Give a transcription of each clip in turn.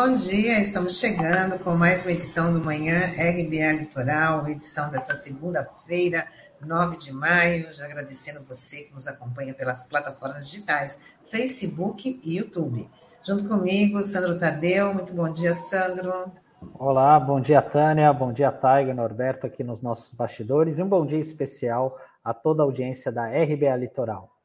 Bom dia. Estamos chegando com mais uma edição do Manhã RBA Litoral, edição desta segunda-feira, 9 de maio. Já agradecendo você que nos acompanha pelas plataformas digitais, Facebook e YouTube. Junto comigo, Sandro Tadeu. Muito bom dia, Sandro. Olá, bom dia, Tânia. Bom dia, Taiga, Norberto, aqui nos nossos bastidores. E um bom dia especial a toda a audiência da RBA Litoral.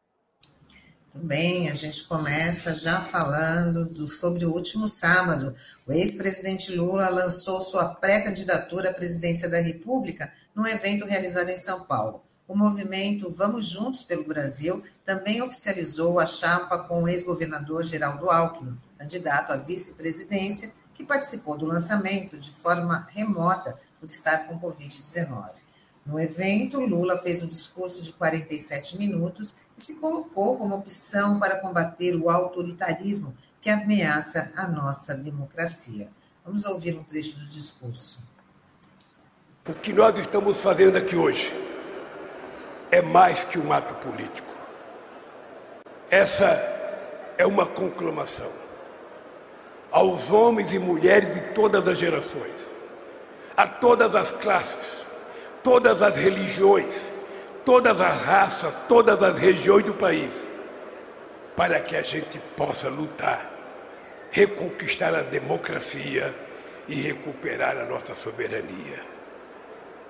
Bem, a gente começa já falando do, sobre o último sábado. O ex-presidente Lula lançou sua pré-candidatura à presidência da República num evento realizado em São Paulo. O movimento Vamos Juntos pelo Brasil também oficializou a chapa com o ex-governador Geraldo Alckmin, candidato à vice-presidência, que participou do lançamento de forma remota por estar com Covid-19. No evento, Lula fez um discurso de 47 minutos e se colocou como opção para combater o autoritarismo que ameaça a nossa democracia. Vamos ouvir um trecho do discurso. O que nós estamos fazendo aqui hoje é mais que um ato político. Essa é uma conclamação aos homens e mulheres de todas as gerações, a todas as classes, todas as religiões, todas as raças, todas as regiões do país, para que a gente possa lutar, reconquistar a democracia e recuperar a nossa soberania.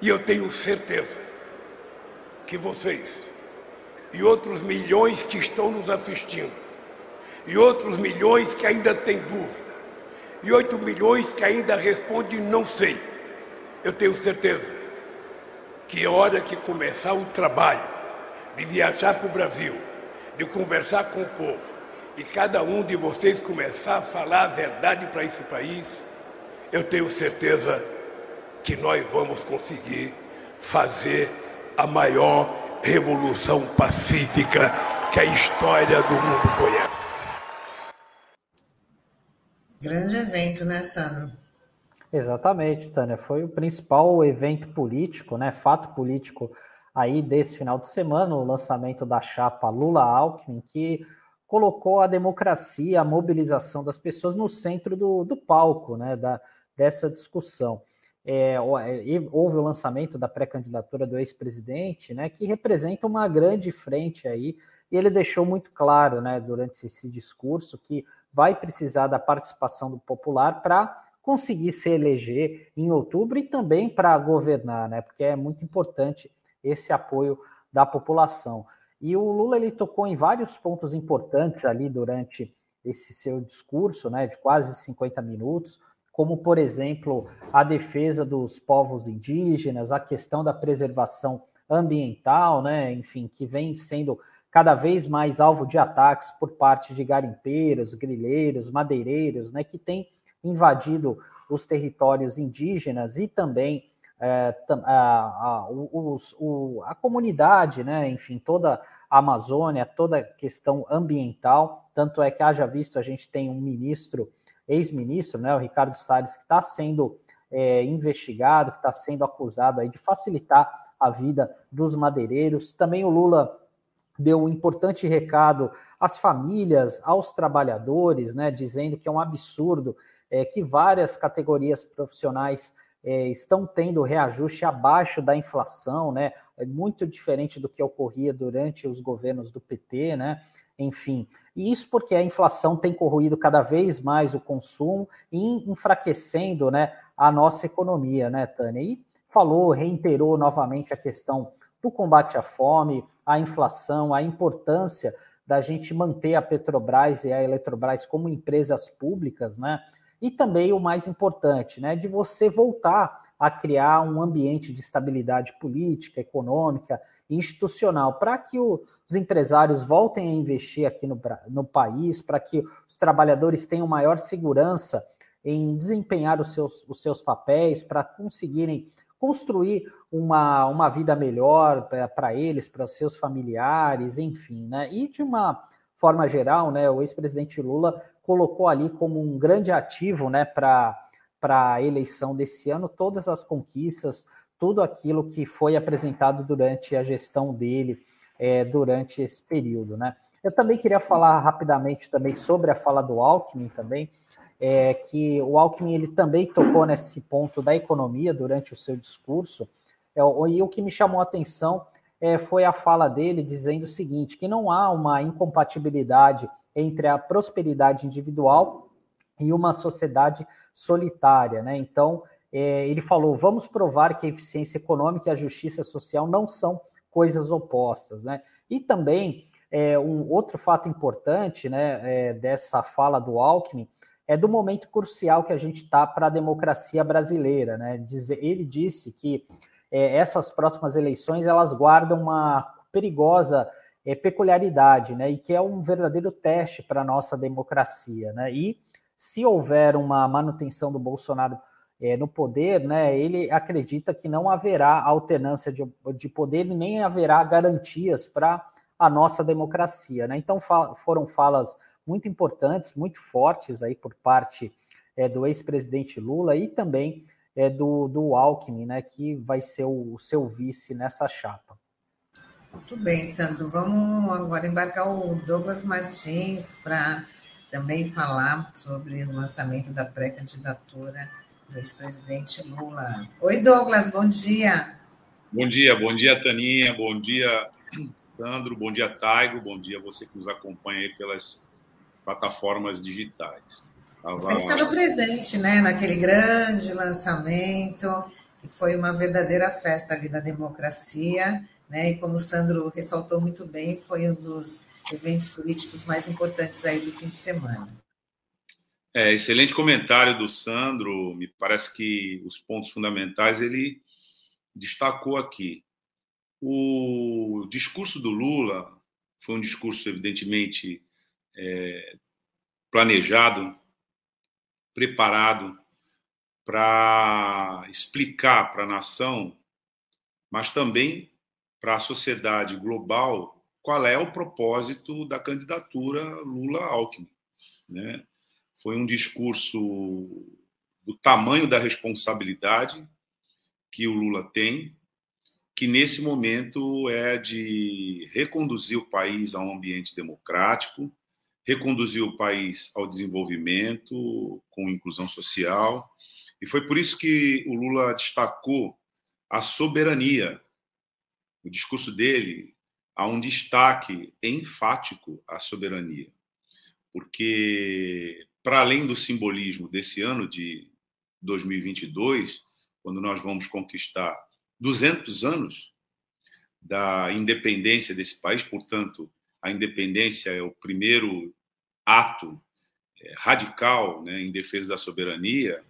E eu tenho certeza que vocês e outros milhões que estão nos assistindo, e outros milhões que ainda têm dúvida, e oito milhões que ainda respondem não sei, eu tenho certeza que hora que começar o trabalho de viajar para o Brasil, de conversar com o povo, e cada um de vocês começar a falar a verdade para esse país, eu tenho certeza que nós vamos conseguir fazer a maior revolução pacífica que a história do mundo conhece. Grande evento, né, Sandro? Exatamente, Tânia. Foi o principal evento político, né? Fato político aí desse final de semana, o lançamento da chapa Lula-Alckmin, que colocou a democracia, a mobilização das pessoas no centro do, do palco, né? Da, dessa discussão. É, é houve o lançamento da pré-candidatura do ex-presidente, né? Que representa uma grande frente aí. E ele deixou muito claro, né? Durante esse discurso que vai precisar da participação do popular para conseguir se eleger em outubro e também para governar, né? Porque é muito importante esse apoio da população. E o Lula ele tocou em vários pontos importantes ali durante esse seu discurso, né, de quase 50 minutos, como por exemplo, a defesa dos povos indígenas, a questão da preservação ambiental, né, enfim, que vem sendo cada vez mais alvo de ataques por parte de garimpeiros, grileiros, madeireiros, né, que tem invadido os territórios indígenas e também é, a, a, os, o, a comunidade, né, enfim, toda a Amazônia, toda a questão ambiental. Tanto é que, haja visto, a gente tem um ministro, ex-ministro, né, o Ricardo Salles, que está sendo é, investigado, que está sendo acusado aí de facilitar a vida dos madeireiros. Também o Lula deu um importante recado às famílias, aos trabalhadores, né, dizendo que é um absurdo é, que várias categorias profissionais é, estão tendo reajuste abaixo da inflação, né? É muito diferente do que ocorria durante os governos do PT, né? Enfim, e isso porque a inflação tem corroído cada vez mais o consumo e enfraquecendo, né, a nossa economia, né, Tânia? E falou, reiterou novamente a questão do combate à fome, à inflação, a importância da gente manter a Petrobras e a Eletrobras como empresas públicas, né? E também o mais importante, né, de você voltar a criar um ambiente de estabilidade política, econômica institucional, para que o, os empresários voltem a investir aqui no, no país, para que os trabalhadores tenham maior segurança em desempenhar os seus, os seus papéis, para conseguirem construir uma, uma vida melhor para eles, para seus familiares, enfim, né? E de uma forma geral, né, o ex-presidente Lula colocou ali como um grande ativo né, para a eleição desse ano todas as conquistas, tudo aquilo que foi apresentado durante a gestão dele é, durante esse período. Né? Eu também queria falar rapidamente também sobre a fala do Alckmin também. é, que o Alckmin ele também tocou nesse ponto da economia durante o seu discurso, é, e o que me chamou a atenção é, foi a fala dele dizendo o seguinte: que não há uma incompatibilidade entre a prosperidade individual e uma sociedade solitária, né? Então, é, ele falou: vamos provar que a eficiência econômica e a justiça social não são coisas opostas, né? E também é, um outro fato importante, né, é, dessa fala do Alckmin é do momento crucial que a gente está para a democracia brasileira, né? ele disse que é, essas próximas eleições elas guardam uma perigosa é, peculiaridade, né? E que é um verdadeiro teste para a nossa democracia, né? E se houver uma manutenção do Bolsonaro é, no poder, né? Ele acredita que não haverá alternância de, de poder nem haverá garantias para a nossa democracia, né? Então fa foram falas muito importantes, muito fortes aí por parte é, do ex-presidente Lula e também é, do, do Alckmin, né, que vai ser o, o seu vice nessa chapa. Muito bem, Sandro. Vamos agora embarcar o Douglas Martins para também falar sobre o lançamento da pré-candidatura do ex-presidente Lula. Oi, Douglas, bom dia. Bom dia, bom dia, Taninha, bom dia, Sandro, bom dia, Taigo, bom dia você que nos acompanha aí pelas plataformas digitais. Você estava presente, né, naquele grande lançamento, que foi uma verdadeira festa ali da democracia, né? E como o Sandro ressaltou muito bem, foi um dos eventos políticos mais importantes aí do fim de semana. É, excelente comentário do Sandro. Me parece que os pontos fundamentais ele destacou aqui. O discurso do Lula foi um discurso, evidentemente, é, planejado preparado para explicar para a nação, mas também para a sociedade global, qual é o propósito da candidatura Lula-Alckmin. Né? Foi um discurso do tamanho da responsabilidade que o Lula tem, que nesse momento é de reconduzir o país a um ambiente democrático, reconduzir o país ao desenvolvimento com inclusão social. E foi por isso que o Lula destacou a soberania. O discurso dele há um destaque enfático à soberania. Porque, para além do simbolismo desse ano de 2022, quando nós vamos conquistar 200 anos da independência desse país, portanto, a independência é o primeiro ato é, radical né, em defesa da soberania,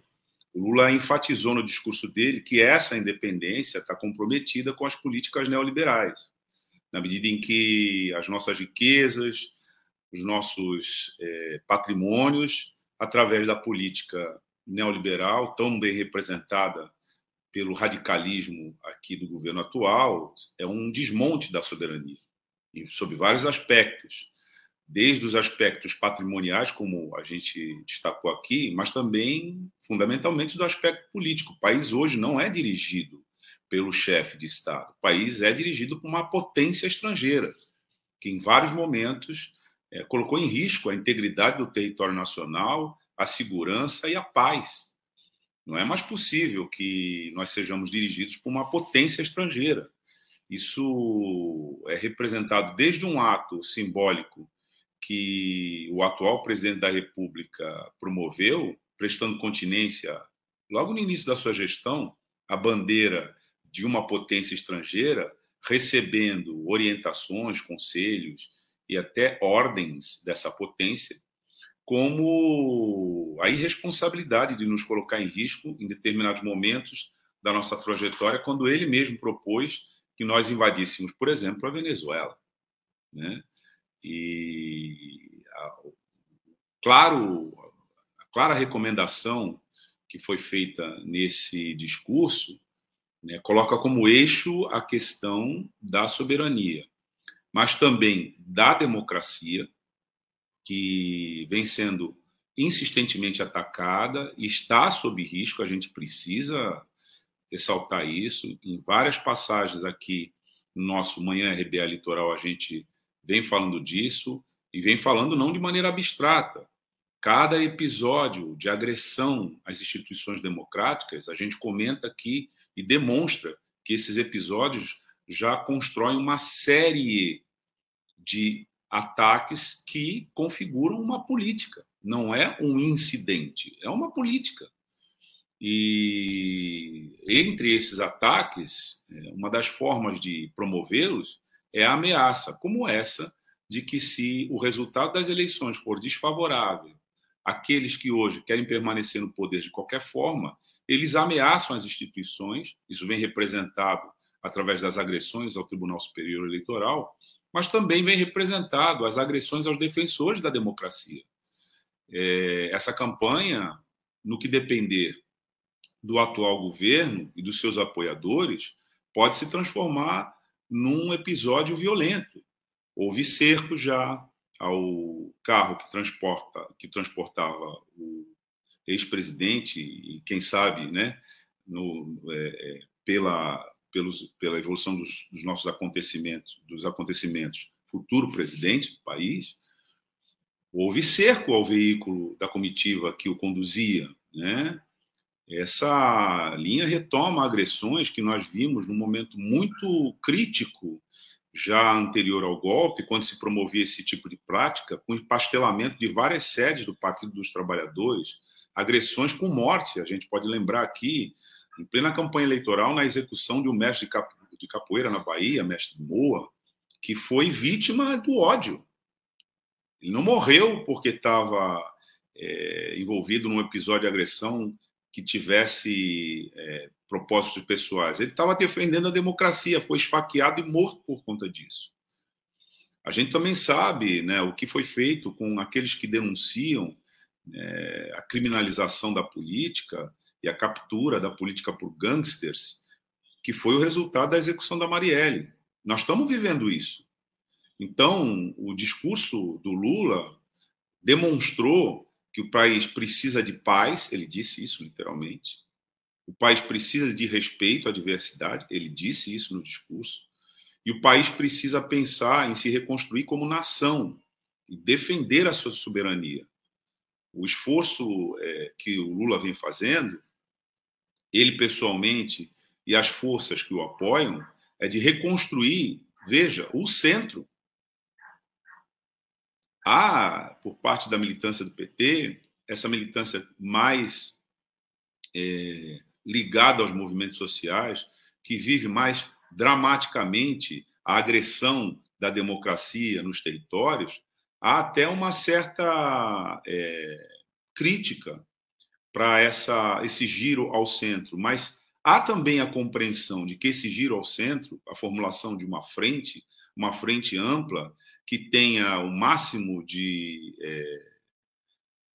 Lula enfatizou no discurso dele que essa independência está comprometida com as políticas neoliberais, na medida em que as nossas riquezas, os nossos é, patrimônios, através da política neoliberal, tão bem representada pelo radicalismo aqui do governo atual, é um desmonte da soberania sob vários aspectos, desde os aspectos patrimoniais, como a gente destacou aqui, mas também, fundamentalmente, do aspecto político. O país hoje não é dirigido pelo chefe de Estado, o país é dirigido por uma potência estrangeira, que em vários momentos é, colocou em risco a integridade do território nacional, a segurança e a paz. Não é mais possível que nós sejamos dirigidos por uma potência estrangeira. Isso é representado desde um ato simbólico que o atual presidente da República promoveu, prestando continência, logo no início da sua gestão, a bandeira de uma potência estrangeira, recebendo orientações, conselhos e até ordens dessa potência, como a irresponsabilidade de nos colocar em risco em determinados momentos da nossa trajetória, quando ele mesmo propôs que nós invadíssemos, por exemplo, a Venezuela. Né? E, a, claro, a clara recomendação que foi feita nesse discurso né, coloca como eixo a questão da soberania, mas também da democracia, que vem sendo insistentemente atacada e está sob risco. A gente precisa ressaltar isso. Em várias passagens aqui no nosso Manhã RBA Litoral, a gente vem falando disso e vem falando não de maneira abstrata. cada episódio de agressão às instituições democráticas, a gente comenta aqui e demonstra que esses episódios já constroem uma série de ataques que configuram uma política. Não é um incidente, é uma política. E entre esses ataques, é, uma das formas de promovê-los é a ameaça, como essa de que se o resultado das eleições for desfavorável àqueles que hoje querem permanecer no poder de qualquer forma, eles ameaçam as instituições, isso vem representado através das agressões ao Tribunal Superior Eleitoral, mas também vem representado as agressões aos defensores da democracia. É, essa campanha, no que depender do atual governo e dos seus apoiadores, pode se transformar num episódio violento. Houve cerco já ao carro que transporta que transportava o ex-presidente e quem sabe, né, no, é, é, pela pelos, pela evolução dos, dos, nossos acontecimentos, dos acontecimentos, futuro presidente do país, houve cerco ao veículo da comitiva que o conduzia, né? Essa linha retoma agressões que nós vimos num momento muito crítico já anterior ao golpe, quando se promovia esse tipo de prática, com empastelamento de várias sedes do Partido dos Trabalhadores, agressões com morte. A gente pode lembrar aqui em plena campanha eleitoral, na execução de um mestre de capoeira na Bahia, mestre Moa, que foi vítima do ódio. Ele não morreu porque estava é, envolvido num episódio de agressão que tivesse é, propósitos pessoais. Ele estava defendendo a democracia, foi esfaqueado e morto por conta disso. A gente também sabe né, o que foi feito com aqueles que denunciam é, a criminalização da política e a captura da política por gangsters, que foi o resultado da execução da Marielle. Nós estamos vivendo isso. Então, o discurso do Lula demonstrou que o país precisa de paz, ele disse isso literalmente. O país precisa de respeito à diversidade, ele disse isso no discurso. E o país precisa pensar em se reconstruir como nação e defender a sua soberania. O esforço é, que o Lula vem fazendo ele pessoalmente e as forças que o apoiam, é de reconstruir, veja, o centro. Há, por parte da militância do PT, essa militância mais é, ligada aos movimentos sociais, que vive mais dramaticamente a agressão da democracia nos territórios, há até uma certa é, crítica para esse giro ao centro, mas há também a compreensão de que esse giro ao centro, a formulação de uma frente, uma frente ampla que tenha o máximo de é,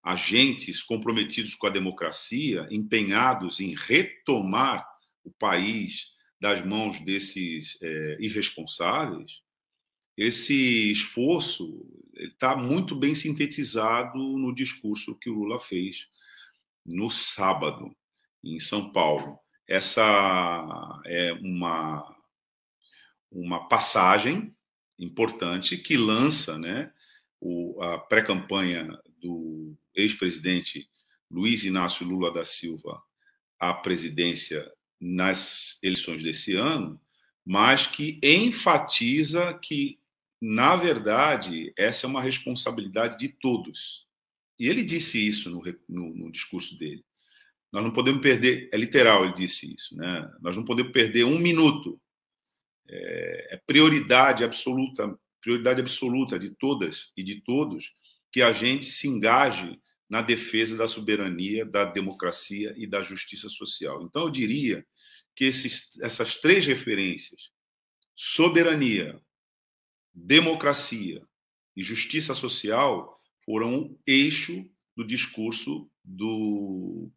agentes comprometidos com a democracia, empenhados em retomar o país das mãos desses é, irresponsáveis, esse esforço está muito bem sintetizado no discurso que o Lula fez no sábado, em São Paulo. Essa é uma, uma passagem importante que lança né, o, a pré-campanha do ex-presidente Luiz Inácio Lula da Silva à presidência nas eleições desse ano, mas que enfatiza que, na verdade, essa é uma responsabilidade de todos. E ele disse isso no, no, no, discurso dele. Nós não podemos perder, é literal, ele disse isso, né? Nós não podemos perder um minuto. É, é prioridade absoluta, prioridade absoluta de todas e de todos que a gente se engaje na defesa da soberania, da democracia e da justiça social. Então, eu diria que esses, essas três referências, soberania, democracia e justiça social, foram eixo do discurso do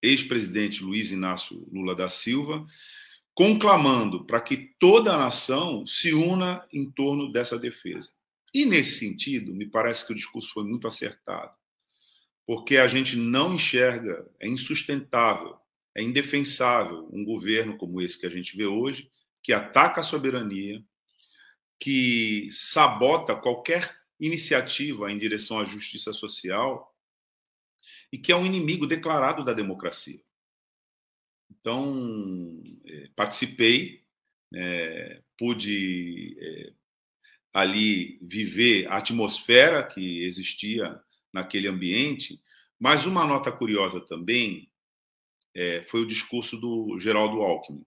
ex-presidente Luiz Inácio Lula da Silva, conclamando para que toda a nação se una em torno dessa defesa. E nesse sentido, me parece que o discurso foi muito acertado, porque a gente não enxerga, é insustentável, é indefensável um governo como esse que a gente vê hoje, que ataca a soberania, que sabota qualquer iniciativa em direção à justiça social e que é um inimigo declarado da democracia. Então, é, participei, é, pude é, ali viver a atmosfera que existia naquele ambiente, mas uma nota curiosa também é, foi o discurso do Geraldo Alckmin,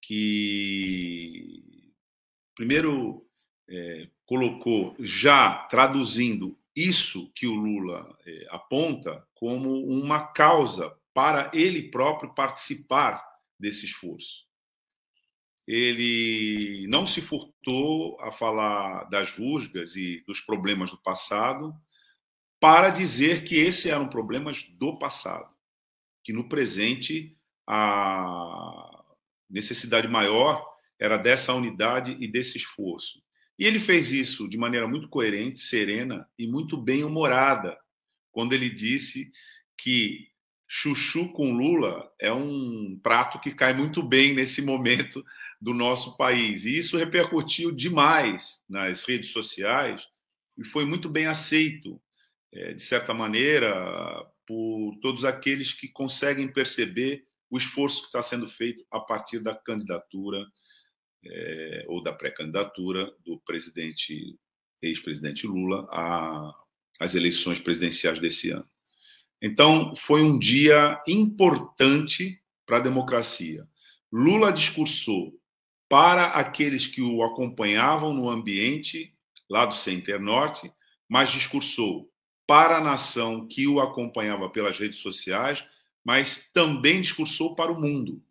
que primeiro é, colocou, já traduzindo isso que o Lula é, aponta como uma causa para ele próprio participar desse esforço. Ele não se furtou a falar das rusgas e dos problemas do passado para dizer que esses eram problemas do passado, que no presente a necessidade maior era dessa unidade e desse esforço. E ele fez isso de maneira muito coerente, serena e muito bem-humorada, quando ele disse que chuchu com Lula é um prato que cai muito bem nesse momento do nosso país. E isso repercutiu demais nas redes sociais e foi muito bem aceito, é, de certa maneira, por todos aqueles que conseguem perceber o esforço que está sendo feito a partir da candidatura é, ou da pré-candidatura do presidente, ex-presidente Lula às eleições presidenciais desse ano. Então, foi um dia importante para a democracia. Lula discursou para aqueles que o acompanhavam no ambiente lá do Center Norte, mas discursou para a nação que o acompanhava pelas redes sociais, mas também discursou para o mundo.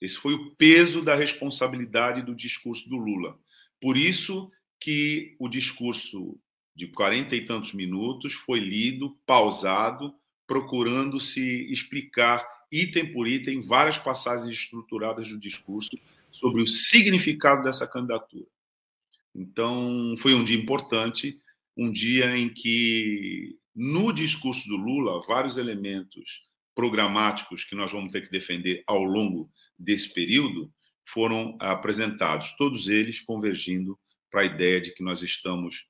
Esse foi o peso da responsabilidade do discurso do Lula. Por isso que o discurso de quarenta e tantos minutos foi lido, pausado, procurando se explicar item por item várias passagens estruturadas do discurso sobre o significado dessa candidatura. Então, foi um dia importante, um dia em que, no discurso do Lula, vários elementos programáticos que nós vamos ter que defender ao longo desse período foram apresentados, todos eles convergindo para a ideia de que nós estamos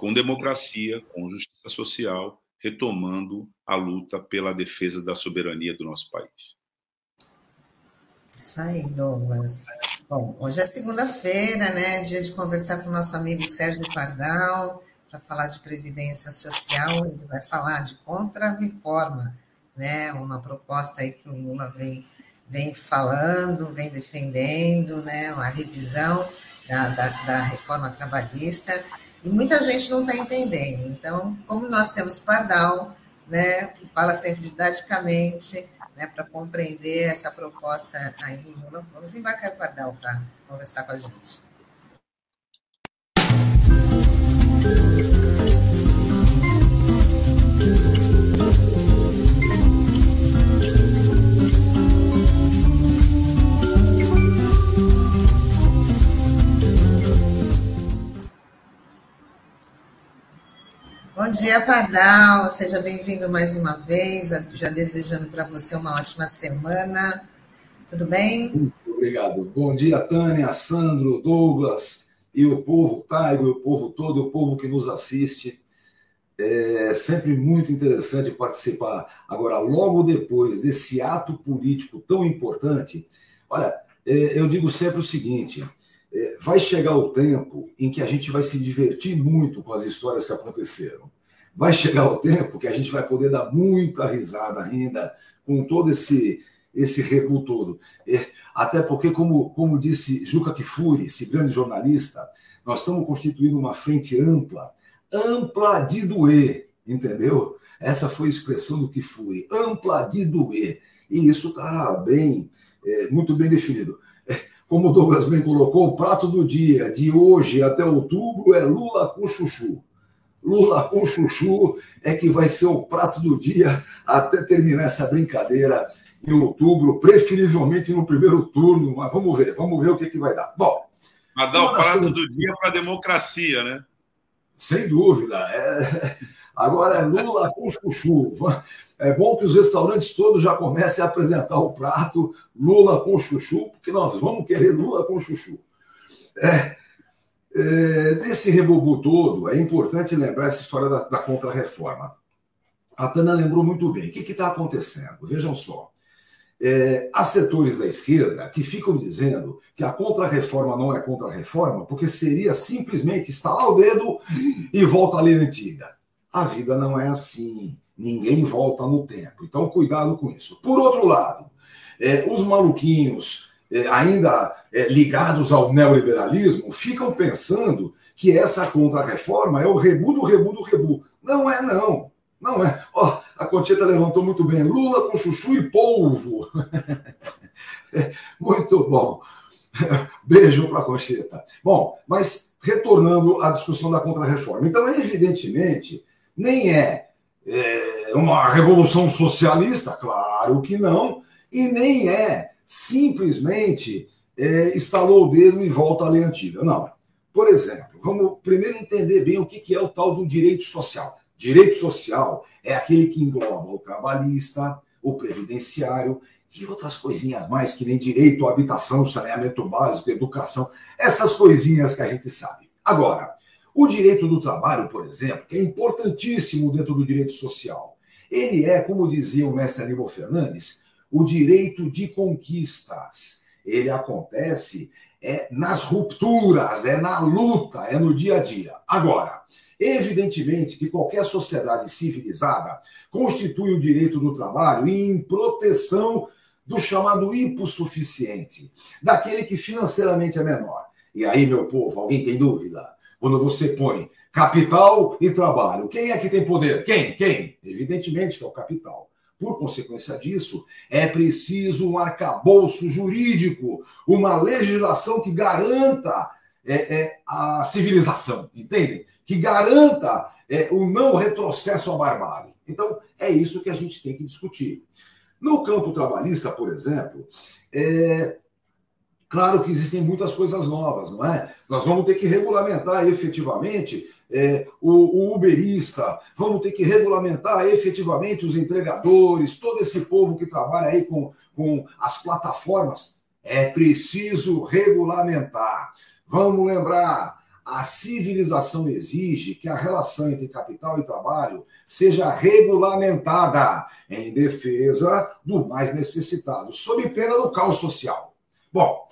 com democracia, com justiça social, retomando a luta pela defesa da soberania do nosso país. Isso aí, Douglas. Bom, hoje é segunda-feira, né? Dia de conversar com o nosso amigo Sérgio Pardal para falar de previdência social. Ele vai falar de contra-reforma né? Uma proposta aí que o Lula vem, vem falando, vem defendendo, né? Uma revisão da, da, da reforma trabalhista e muita gente não está entendendo. Então, como nós temos Pardal, né? Que fala sempre didaticamente, né? Para compreender essa proposta aí do Lula, vamos embarcar o Pardal para conversar com a gente. Bom dia, Pardal. Seja bem-vindo mais uma vez. Já desejando para você uma ótima semana. Tudo bem? Muito obrigado. Bom dia, Tânia, Sandro, Douglas e o povo Taigo, e o povo todo, o povo que nos assiste. É sempre muito interessante participar. Agora, logo depois desse ato político tão importante, olha, é, eu digo sempre o seguinte: é, vai chegar o tempo em que a gente vai se divertir muito com as histórias que aconteceram. Vai chegar o tempo que a gente vai poder dar muita risada ainda com todo esse esse rebu todo. É, até porque, como, como disse Juca Kifuri, esse grande jornalista, nós estamos constituindo uma frente ampla, ampla de doer, entendeu? Essa foi a expressão do Kifuri, ampla de doer. E isso está bem, é, muito bem definido como o Douglas bem colocou, o prato do dia, de hoje até outubro, é Lula com chuchu. Lula com chuchu é que vai ser o prato do dia até terminar essa brincadeira em outubro, preferivelmente no primeiro turno, mas vamos ver, vamos ver o que, que vai dar. Bom. Mas dá o prato coisas... do dia para a democracia, né? Sem dúvida. É... Agora é Lula com chuchu. É bom que os restaurantes todos já comecem a apresentar o prato Lula com chuchu, porque nós vamos querer Lula com chuchu. É, é, desse rebobu todo, é importante lembrar essa história da, da contra-reforma. a Tana lembrou muito bem. O que está acontecendo? Vejam só. É, há setores da esquerda que ficam dizendo que a contra-reforma não é contra-reforma, porque seria simplesmente estalar o dedo e volta à lei antiga. A vida não é assim. Ninguém volta no tempo. Então, cuidado com isso. Por outro lado, é, os maluquinhos ainda é, ligados ao neoliberalismo ficam pensando que essa contra-reforma é o rebu do rebu do rebu. Não é, não. Não é. Ó, a Conchita levantou muito bem. Lula com chuchu e polvo. muito bom. Beijo para a Conchita. Bom, mas retornando à discussão da contra-reforma. Então, evidentemente, nem é, é uma revolução socialista, claro que não, e nem é simplesmente é, instalou o dedo e volta à lei antiga. Não. Por exemplo, vamos primeiro entender bem o que é o tal do direito social. Direito social é aquele que engloba o trabalhista, o previdenciário e outras coisinhas mais, que nem direito à habitação, saneamento básico, educação, essas coisinhas que a gente sabe. Agora, o direito do trabalho, por exemplo, que é importantíssimo dentro do direito social, ele é, como dizia o mestre Aníbal Fernandes, o direito de conquistas. Ele acontece é nas rupturas, é na luta, é no dia a dia. Agora, Evidentemente que qualquer sociedade civilizada constitui o direito do trabalho em proteção do chamado hipossuficiente, daquele que financeiramente é menor. E aí, meu povo, alguém tem dúvida? Quando você põe capital e trabalho, quem é que tem poder? Quem? Quem? Evidentemente que é o capital. Por consequência disso, é preciso um arcabouço jurídico, uma legislação que garanta é, é, a civilização, entendem? que garanta é, o não retrocesso à barbárie. Então, é isso que a gente tem que discutir. No campo trabalhista, por exemplo, é, claro que existem muitas coisas novas, não é? Nós vamos ter que regulamentar efetivamente é, o, o, uberista, vamos ter que regulamentar efetivamente os entregadores, todo esse povo que trabalha aí com, com as plataformas. É preciso regulamentar. Vamos lembrar, a civilização exige que a relação entre capital e trabalho seja regulamentada em defesa do mais necessitado, sob pena do caos social. Bom,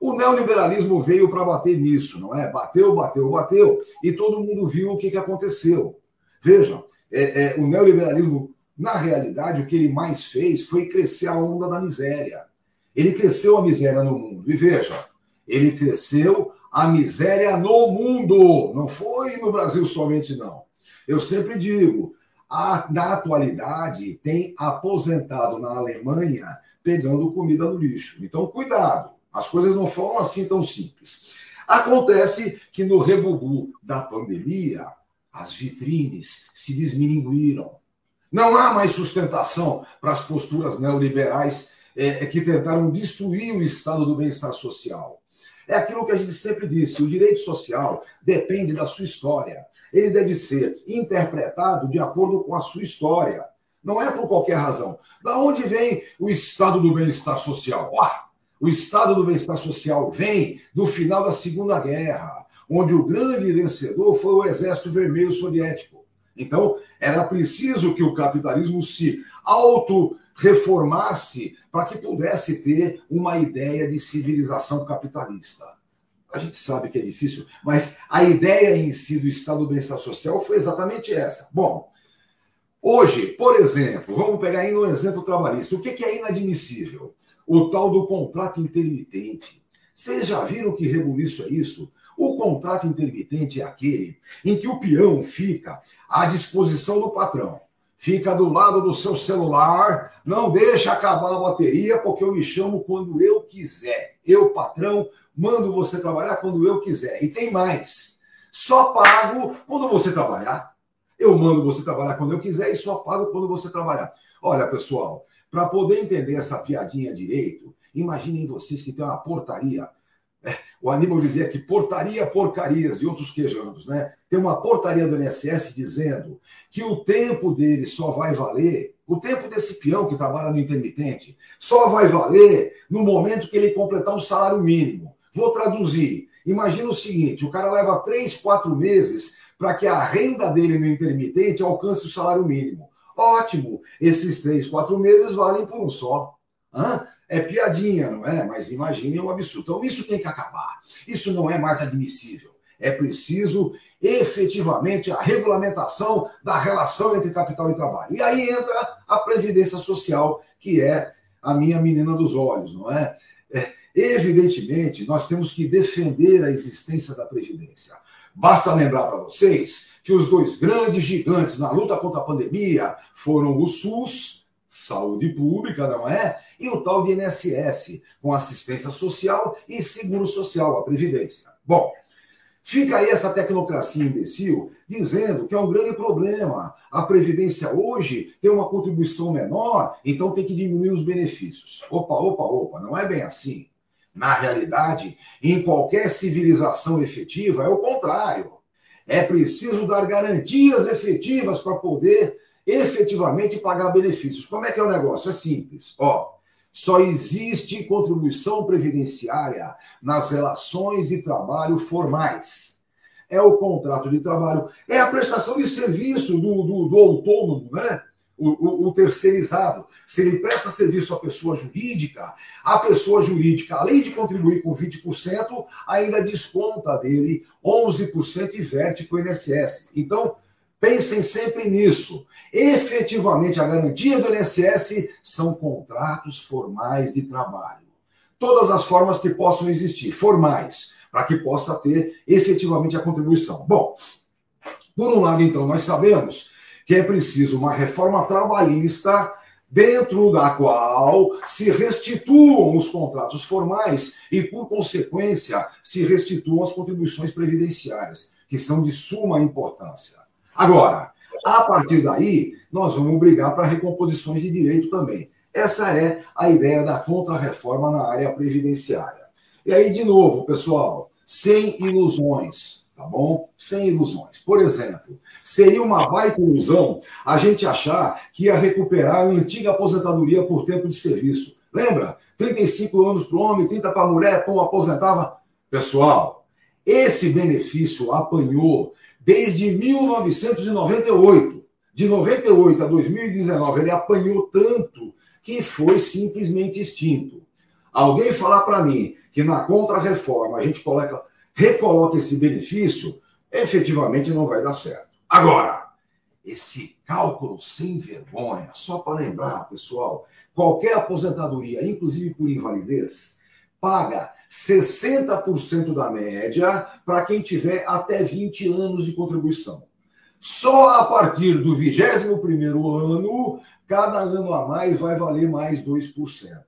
o neoliberalismo veio para bater nisso, não é? Bateu, bateu, bateu, e todo mundo viu o que, que aconteceu. Vejam, é, é, o neoliberalismo, na realidade, o que ele mais fez foi crescer a onda da miséria. Ele cresceu a miséria no mundo. E veja, ele cresceu a miséria no mundo. Não foi no Brasil somente, não. Eu sempre digo, a, na atualidade, tem aposentado na Alemanha pegando comida no lixo. Então, cuidado, as coisas não foram assim tão simples. Acontece que no rebubu da pandemia, as vitrines se desmininguiram. Não há mais sustentação para as posturas neoliberais é, que tentaram destruir o estado do bem-estar social. É aquilo que a gente sempre disse: o direito social depende da sua história. Ele deve ser interpretado de acordo com a sua história. Não é por qualquer razão. Da onde vem o estado do bem-estar social? Ah, o estado do bem-estar social vem do final da Segunda Guerra, onde o grande vencedor foi o Exército Vermelho Soviético. Então, era preciso que o capitalismo se auto reformasse para que pudesse ter uma ideia de civilização capitalista. A gente sabe que é difícil, mas a ideia em si do Estado do Bem-Estar Social foi exatamente essa. Bom, hoje, por exemplo, vamos pegar ainda um exemplo trabalhista. O que é inadmissível? O tal do contrato intermitente. Vocês já viram que rebuliço é isso? O contrato intermitente é aquele em que o peão fica à disposição do patrão fica do lado do seu celular, não deixa acabar a bateria, porque eu me chamo quando eu quiser. Eu, patrão, mando você trabalhar quando eu quiser. E tem mais. Só pago quando você trabalhar. Eu mando você trabalhar quando eu quiser e só pago quando você trabalhar. Olha, pessoal, para poder entender essa piadinha direito, imaginem vocês que tem uma portaria é, o Aníbal dizia que portaria porcarias e outros quejandos, né? Tem uma portaria do INSS dizendo que o tempo dele só vai valer, o tempo desse peão que trabalha no intermitente, só vai valer no momento que ele completar um salário mínimo. Vou traduzir. Imagina o seguinte: o cara leva três, quatro meses para que a renda dele no intermitente alcance o salário mínimo. Ótimo, esses três, quatro meses valem por um só. Hã? É piadinha, não é? Mas imaginem um absurdo. Então, isso tem que acabar. Isso não é mais admissível. É preciso efetivamente a regulamentação da relação entre capital e trabalho. E aí entra a Previdência Social, que é a minha menina dos olhos, não é? é evidentemente, nós temos que defender a existência da Previdência. Basta lembrar para vocês que os dois grandes gigantes na luta contra a pandemia foram o SUS, saúde pública, não é? E o tal de INSS, com assistência social e seguro social, a Previdência. Bom, Fica aí essa tecnocracia imbecil dizendo que é um grande problema. A Previdência hoje tem uma contribuição menor, então tem que diminuir os benefícios. Opa, opa, opa, não é bem assim. Na realidade, em qualquer civilização efetiva, é o contrário. É preciso dar garantias efetivas para poder efetivamente pagar benefícios. Como é que é o negócio? É simples. Ó, só existe contribuição previdenciária nas relações de trabalho formais. É o contrato de trabalho, é a prestação de serviço do, do, do autônomo, né? O, o, terceirizado. Se ele presta serviço à pessoa jurídica, a pessoa jurídica, além de contribuir com 20%, ainda desconta dele 11% e verte com o INSS. Então, pensem sempre nisso. Efetivamente, a garantia do INSS são contratos formais de trabalho. Todas as formas que possam existir, formais, para que possa ter efetivamente a contribuição. Bom, por um lado, então, nós sabemos que é preciso uma reforma trabalhista dentro da qual se restituam os contratos formais e, por consequência, se restituam as contribuições previdenciárias, que são de suma importância. Agora, a partir daí, nós vamos brigar para recomposições de direito também. Essa é a ideia da contrarreforma na área previdenciária. E aí, de novo, pessoal, sem ilusões, tá bom? Sem ilusões. Por exemplo, seria uma baita ilusão a gente achar que ia recuperar a antiga aposentadoria por tempo de serviço. Lembra? 35 anos para o homem, 30 para a mulher, pô, aposentava. Pessoal, esse benefício apanhou desde 1998. De 98 a 2019, ele apanhou tanto que foi simplesmente extinto. Alguém falar para mim que na contra-reforma a gente coloca, recoloca esse benefício, efetivamente não vai dar certo. Agora, esse cálculo sem vergonha, só para lembrar, pessoal, qualquer aposentadoria, inclusive por invalidez, paga 60% da média para quem tiver até 20 anos de contribuição. Só a partir do 21º ano, cada ano a mais vai valer mais 2%.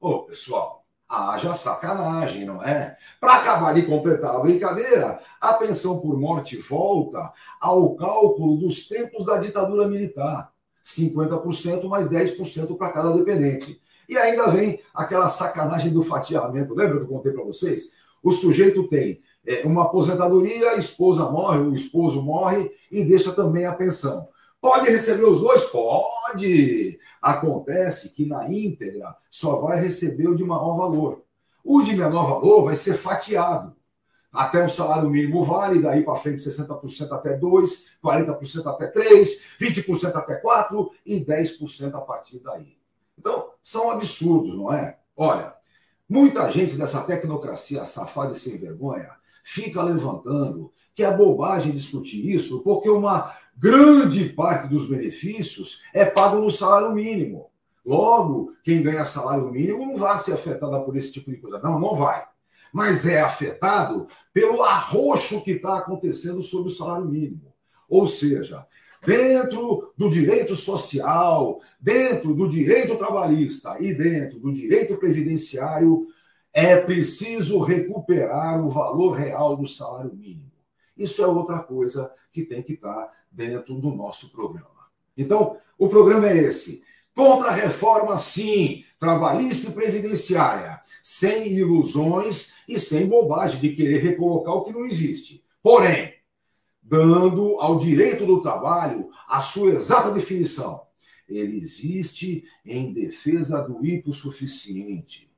Ô, pessoal, haja sacanagem, não é? Para acabar de completar a brincadeira, a pensão por morte volta ao cálculo dos tempos da ditadura militar. 50% mais 10% para cada dependente. E ainda vem aquela sacanagem do fatiamento. Lembra que eu contei para vocês? O sujeito tem é, uma aposentadoria, a esposa morre, o esposo morre e deixa também a pensão. Pode receber os dois? Pode! Acontece que na íntegra só vai receber o de maior valor. O de menor valor vai ser fatiado. Até o salário mínimo vale, daí para frente 60% até 2, 40% até 3, 20% até 4 e 10% a partir daí. Então, são absurdos, não é? Olha, muita gente dessa tecnocracia safada e sem vergonha fica levantando que é bobagem discutir isso, porque uma grande parte dos benefícios é pago no salário mínimo. Logo, quem ganha salário mínimo não vai ser afetado por esse tipo de coisa. Não, não vai. Mas é afetado pelo arroxo que está acontecendo sobre o salário mínimo. Ou seja, dentro do direito social, dentro do direito trabalhista e dentro do direito previdenciário, é preciso recuperar o valor real do salário mínimo. Isso é outra coisa que tem que estar dentro do nosso programa. Então, o programa é esse. Contra a reforma, sim, trabalhista e previdenciária, sem ilusões e sem bobagem de querer recolocar o que não existe. Porém, dando ao direito do trabalho a sua exata definição. Ele existe em defesa do hipossuficiente.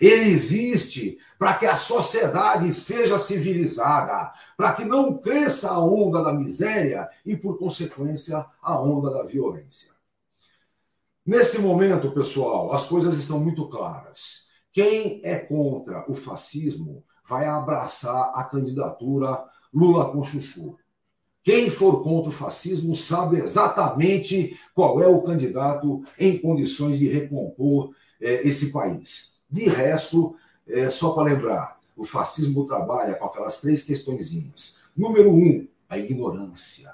Ele existe para que a sociedade seja civilizada, para que não cresça a onda da miséria e, por consequência, a onda da violência. Nesse momento, pessoal, as coisas estão muito claras. Quem é contra o fascismo vai abraçar a candidatura Lula com Chuchu. Quem for contra o fascismo sabe exatamente qual é o candidato em condições de recompor é, esse país. De resto, é, só para lembrar, o fascismo trabalha com aquelas três questõezinhas. Número um, a ignorância.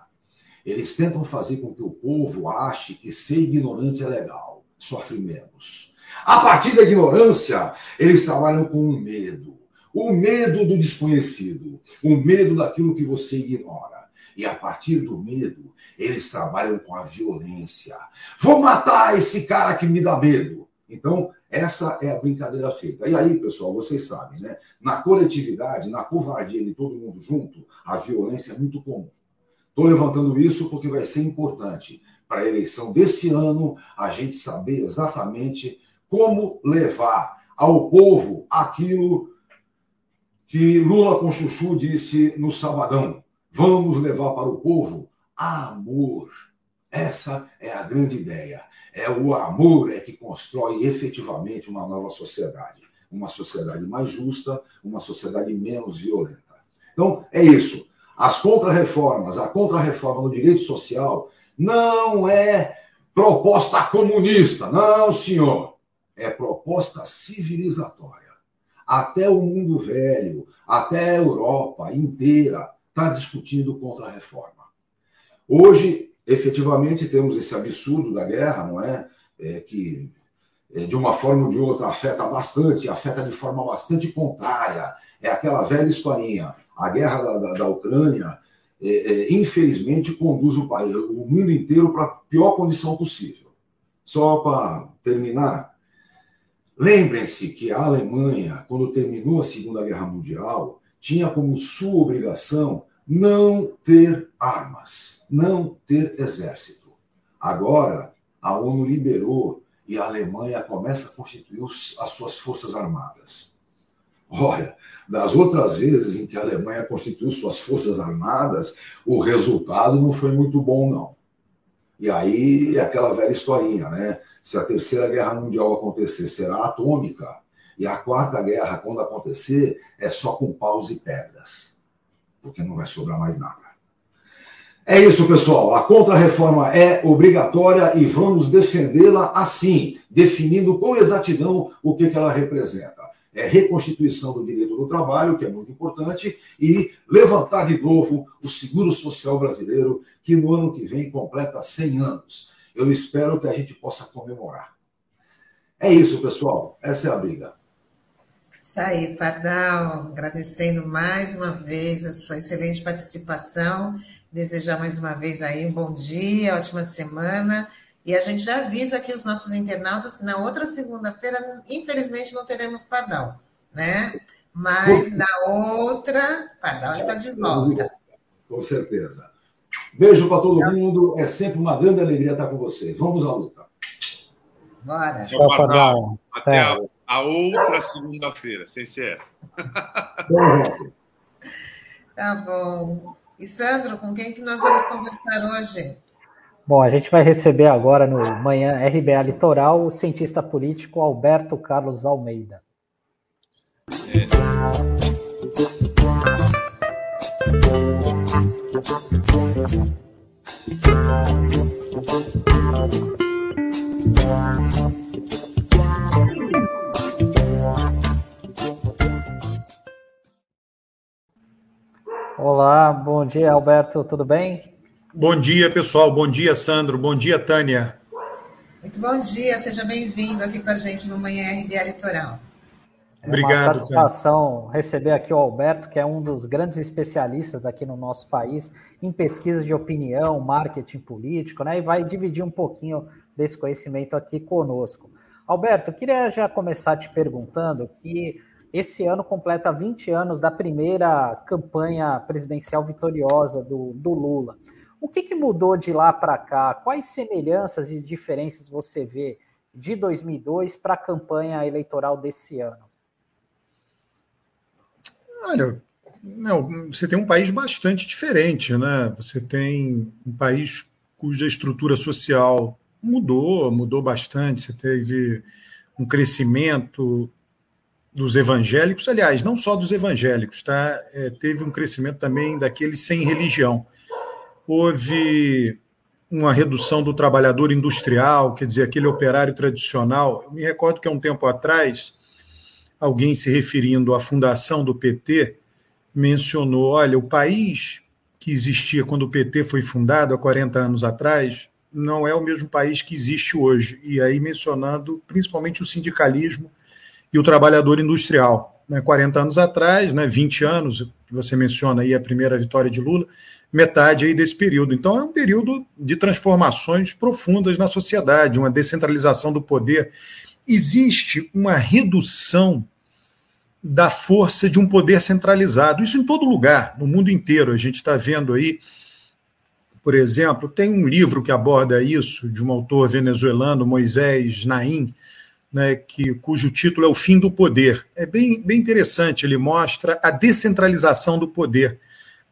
Eles tentam fazer com que o povo ache que ser ignorante é legal, sofre menos. A partir da ignorância, eles trabalham com o medo. O medo do desconhecido, o medo daquilo que você ignora. E a partir do medo, eles trabalham com a violência. Vou matar esse cara que me dá medo. Então, essa é a brincadeira feita. E aí, pessoal, vocês sabem, né? Na coletividade, na covardia de todo mundo junto, a violência é muito comum. Estou levantando isso porque vai ser importante para a eleição desse ano a gente saber exatamente como levar ao povo aquilo que Lula com Chuchu disse no sabadão. Vamos levar para o povo amor. Essa é a grande ideia. É o amor é que constrói efetivamente uma nova sociedade, uma sociedade mais justa, uma sociedade menos violenta. Então, é isso. As contrarreformas, a contrarreforma no direito social não é proposta comunista, não, senhor. É proposta civilizatória. Até o mundo velho, até a Europa inteira está discutindo contra-reforma. Hoje, efetivamente, temos esse absurdo da guerra, não é? é que é, de uma forma ou de outra afeta bastante, afeta de forma bastante contrária. É aquela velha historinha a guerra da, da, da Ucrânia, é, é, infelizmente, conduz o país, o mundo inteiro para a pior condição possível. Só para terminar, lembrem-se que a Alemanha, quando terminou a Segunda Guerra Mundial, tinha como sua obrigação não ter armas, não ter exército. Agora, a ONU liberou e a Alemanha começa a constituir as suas forças armadas. Olha, das outras vezes em que a Alemanha constituiu suas forças armadas, o resultado não foi muito bom, não. E aí aquela velha historinha, né? Se a terceira guerra mundial acontecer, será atômica. E a quarta guerra, quando acontecer, é só com paus e pedras. Porque não vai sobrar mais nada. É isso, pessoal. A contrarreforma é obrigatória e vamos defendê-la assim, definindo com exatidão o que, que ela representa é, reconstituição do direito do trabalho, que é muito importante, e levantar de novo o seguro social brasileiro, que no ano que vem completa 100 anos. Eu espero que a gente possa comemorar. É isso, pessoal. Essa é a briga. Isso aí, Pardal, agradecendo mais uma vez a sua excelente participação, desejar mais uma vez aí um bom dia, ótima semana e a gente já avisa aqui os nossos internautas que na outra segunda-feira, infelizmente, não teremos Pardal, né? Mas na outra, Pardal está de volta. Com certeza. Beijo para todo mundo. É sempre uma grande alegria estar com vocês. Vamos à luta. Bora. Tchau, Pardal. Até a, a outra segunda-feira, sem ser essa. tá bom. E Sandro, com quem que nós vamos conversar hoje? Bom, a gente vai receber agora no Manhã RBA Litoral o cientista político Alberto Carlos Almeida. Olá, bom dia, Alberto, tudo bem? Bom dia, pessoal. Bom dia, Sandro. Bom dia, Tânia. Muito bom dia, seja bem-vindo aqui com a gente no Manhã RBA Litoral. É Obrigado. uma satisfação Sandro. receber aqui o Alberto, que é um dos grandes especialistas aqui no nosso país em pesquisa de opinião, marketing político, né? E vai dividir um pouquinho desse conhecimento aqui conosco. Alberto, queria já começar te perguntando que esse ano completa 20 anos da primeira campanha presidencial vitoriosa do, do Lula. O que, que mudou de lá para cá? Quais semelhanças e diferenças você vê de 2002 para a campanha eleitoral desse ano? Olha, não, você tem um país bastante diferente, né? Você tem um país cuja estrutura social mudou, mudou bastante. Você teve um crescimento dos evangélicos, aliás, não só dos evangélicos, tá? É, teve um crescimento também daqueles sem religião. Houve uma redução do trabalhador industrial, quer dizer, aquele operário tradicional. Eu me recordo que há um tempo atrás, alguém se referindo à fundação do PT mencionou: olha, o país que existia quando o PT foi fundado há 40 anos atrás não é o mesmo país que existe hoje. E aí mencionando principalmente o sindicalismo e o trabalhador industrial. Né, 40 anos atrás, né, 20 anos, você menciona aí a primeira vitória de Lula, metade aí desse período. Então é um período de transformações profundas na sociedade, uma descentralização do poder. Existe uma redução da força de um poder centralizado. Isso em todo lugar, no mundo inteiro. A gente está vendo aí, por exemplo, tem um livro que aborda isso, de um autor venezuelano, Moisés Naim, né, que, cujo título é O Fim do Poder. É bem, bem interessante, ele mostra a descentralização do poder,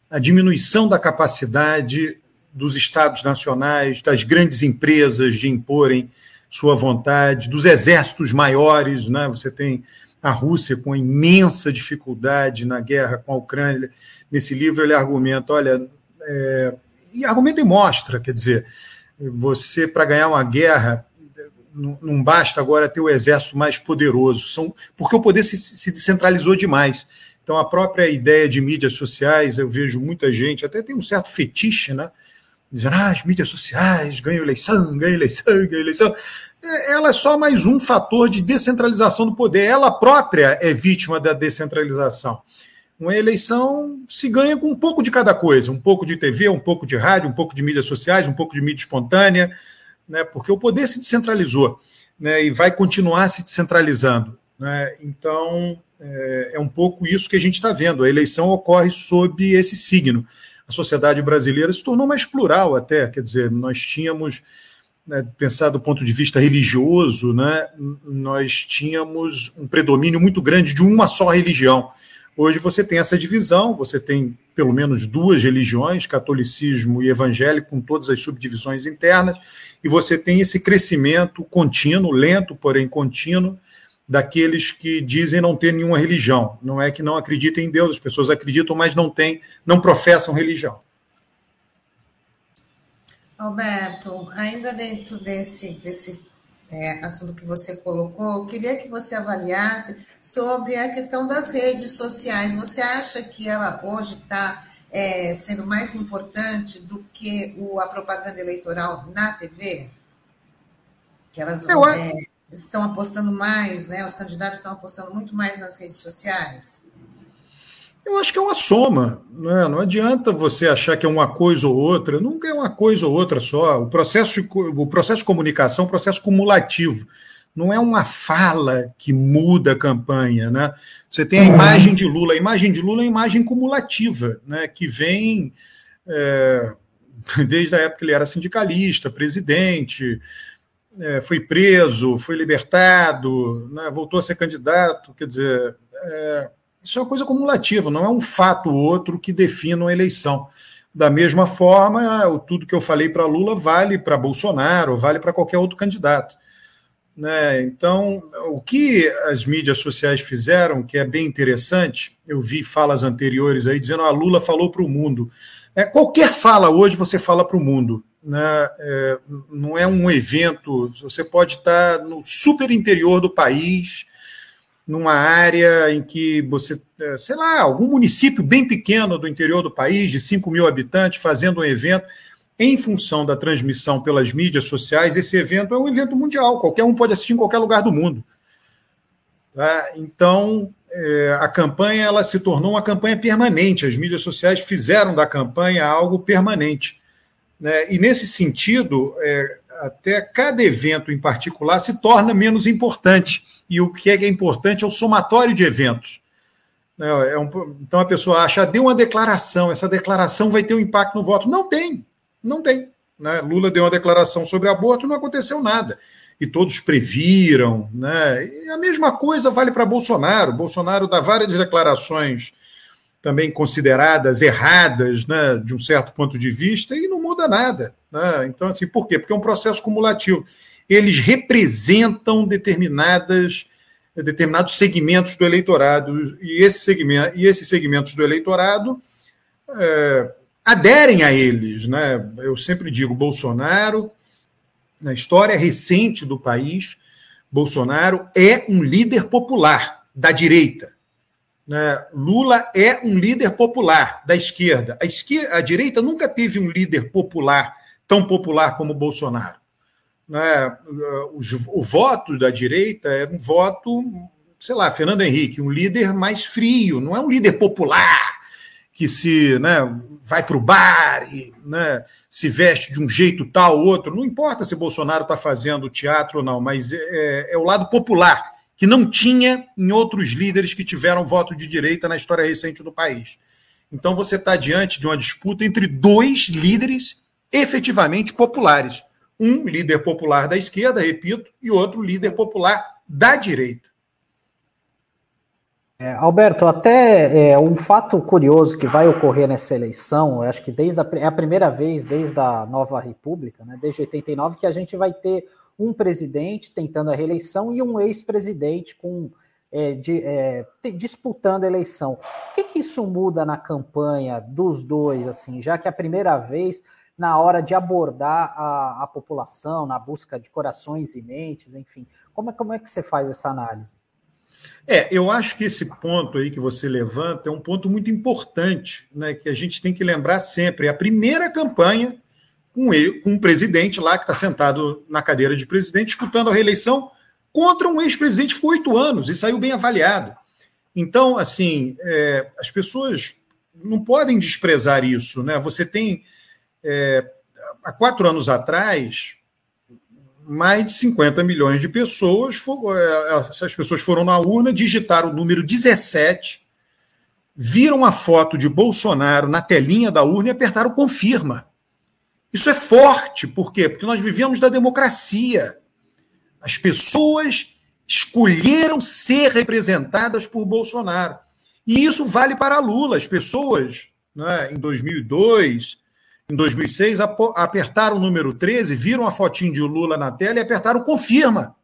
a diminuição da capacidade dos estados nacionais, das grandes empresas de imporem sua vontade, dos exércitos maiores. Né, você tem a Rússia com imensa dificuldade na guerra com a Ucrânia. Nesse livro ele argumenta, olha, é, e argumenta e mostra, quer dizer, você para ganhar uma guerra não basta agora ter o exército mais poderoso, são, porque o poder se, se descentralizou demais. Então, a própria ideia de mídias sociais, eu vejo muita gente, até tem um certo fetiche, né? Dizendo, ah, as mídias sociais ganham eleição, ganham eleição, ganham eleição. É, ela é só mais um fator de descentralização do poder. Ela própria é vítima da descentralização. Uma eleição se ganha com um pouco de cada coisa: um pouco de TV, um pouco de rádio, um pouco de mídias sociais, um pouco de mídia espontânea, né, porque o poder se descentralizou né, e vai continuar se descentralizando. Né, então, é, é um pouco isso que a gente está vendo. A eleição ocorre sob esse signo. A sociedade brasileira se tornou mais plural, até, quer dizer, nós tínhamos né, do ponto de vista religioso, né, nós tínhamos um predomínio muito grande de uma só religião. Hoje você tem essa divisão, você tem pelo menos duas religiões, catolicismo e evangélico, com todas as subdivisões internas, e você tem esse crescimento contínuo, lento, porém contínuo, daqueles que dizem não ter nenhuma religião. Não é que não acreditem em Deus, as pessoas acreditam, mas não têm, não professam religião. Alberto, ainda dentro desse, desse é, assunto que você colocou, eu queria que você avaliasse sobre a questão das redes sociais. Você acha que ela hoje está é, sendo mais importante do que o, a propaganda eleitoral na TV? Que elas é, estão apostando mais, né? Os candidatos estão apostando muito mais nas redes sociais? Eu acho que é uma soma, né? não adianta você achar que é uma coisa ou outra, nunca é uma coisa ou outra só. O processo de, o processo de comunicação é um processo cumulativo, não é uma fala que muda a campanha. Né? Você tem a imagem de Lula, a imagem de Lula é uma imagem cumulativa, né? que vem é, desde a época que ele era sindicalista, presidente, é, foi preso, foi libertado, né? voltou a ser candidato, quer dizer. É, isso é uma coisa cumulativa, não é um fato ou outro que defina uma eleição. Da mesma forma, tudo que eu falei para Lula vale para Bolsonaro, vale para qualquer outro candidato. Né? Então, o que as mídias sociais fizeram, que é bem interessante, eu vi falas anteriores aí dizendo a ah, Lula falou para o mundo. É, qualquer fala hoje você fala para o mundo. Né? É, não é um evento, você pode estar no super interior do país, numa área em que você, é, sei lá, algum município bem pequeno do interior do país, de 5 mil habitantes, fazendo um evento, em função da transmissão pelas mídias sociais, esse evento é um evento mundial, qualquer um pode assistir em qualquer lugar do mundo. Tá? Então, é, a campanha ela se tornou uma campanha permanente, as mídias sociais fizeram da campanha algo permanente. Né? E, nesse sentido, é, até cada evento em particular se torna menos importante e o que é, importante é o somatório de eventos. Né, é um, então a pessoa acha, ah, deu uma declaração, essa declaração vai ter um impacto no voto. Não tem, não tem. Né? Lula deu uma declaração sobre aborto não aconteceu nada. E todos previram. Né? E a mesma coisa vale para Bolsonaro. Bolsonaro dá várias declarações também consideradas erradas, né, de um certo ponto de vista, e não muda nada. Né? Então, assim, por quê? Porque é um processo cumulativo. Eles representam determinadas determinados segmentos do eleitorado e, esse segmento, e esses segmentos do eleitorado é, aderem a eles. Né? Eu sempre digo, Bolsonaro, na história recente do país, Bolsonaro é um líder popular da direita. Né? Lula é um líder popular da esquerda. A, esquerda. a direita nunca teve um líder popular tão popular como Bolsonaro. Né? O, o voto da direita é um voto, sei lá, Fernando Henrique, um líder mais frio, não é um líder popular que se né, vai para o bar e né, se veste de um jeito tal, outro. Não importa se Bolsonaro está fazendo teatro ou não, mas é, é, o lado popular, que não tinha em outros líderes que tiveram voto de direita na história recente do país. Então você está diante de uma disputa entre dois líderes efetivamente populares. Um líder popular da esquerda, repito, e outro líder popular da direita. É, Alberto, até é, um fato curioso que vai ocorrer nessa eleição, acho que desde a, é a primeira vez desde a nova república, né, desde 89, que a gente vai ter um presidente tentando a reeleição e um ex-presidente com é, de, é, disputando a eleição. O que, que isso muda na campanha dos dois, assim, já que é a primeira vez na hora de abordar a, a população, na busca de corações e mentes, enfim, como é, como é que você faz essa análise? É, eu acho que esse ponto aí que você levanta é um ponto muito importante, né, que a gente tem que lembrar sempre. É a primeira campanha com, ele, com um presidente lá que está sentado na cadeira de presidente disputando a reeleição contra um ex-presidente que ficou oito anos e saiu bem avaliado. Então, assim, é, as pessoas não podem desprezar isso. Né? Você tem, é, há quatro anos atrás, mais de 50 milhões de pessoas, é, essas pessoas foram na urna, digitaram o número 17, viram a foto de Bolsonaro na telinha da urna e apertaram confirma. Isso é forte, por quê? Porque nós vivemos da democracia. As pessoas escolheram ser representadas por Bolsonaro. E isso vale para Lula. As pessoas, né, em 2002, em 2006, apertaram o número 13, viram a fotinho de Lula na tela e apertaram confirma.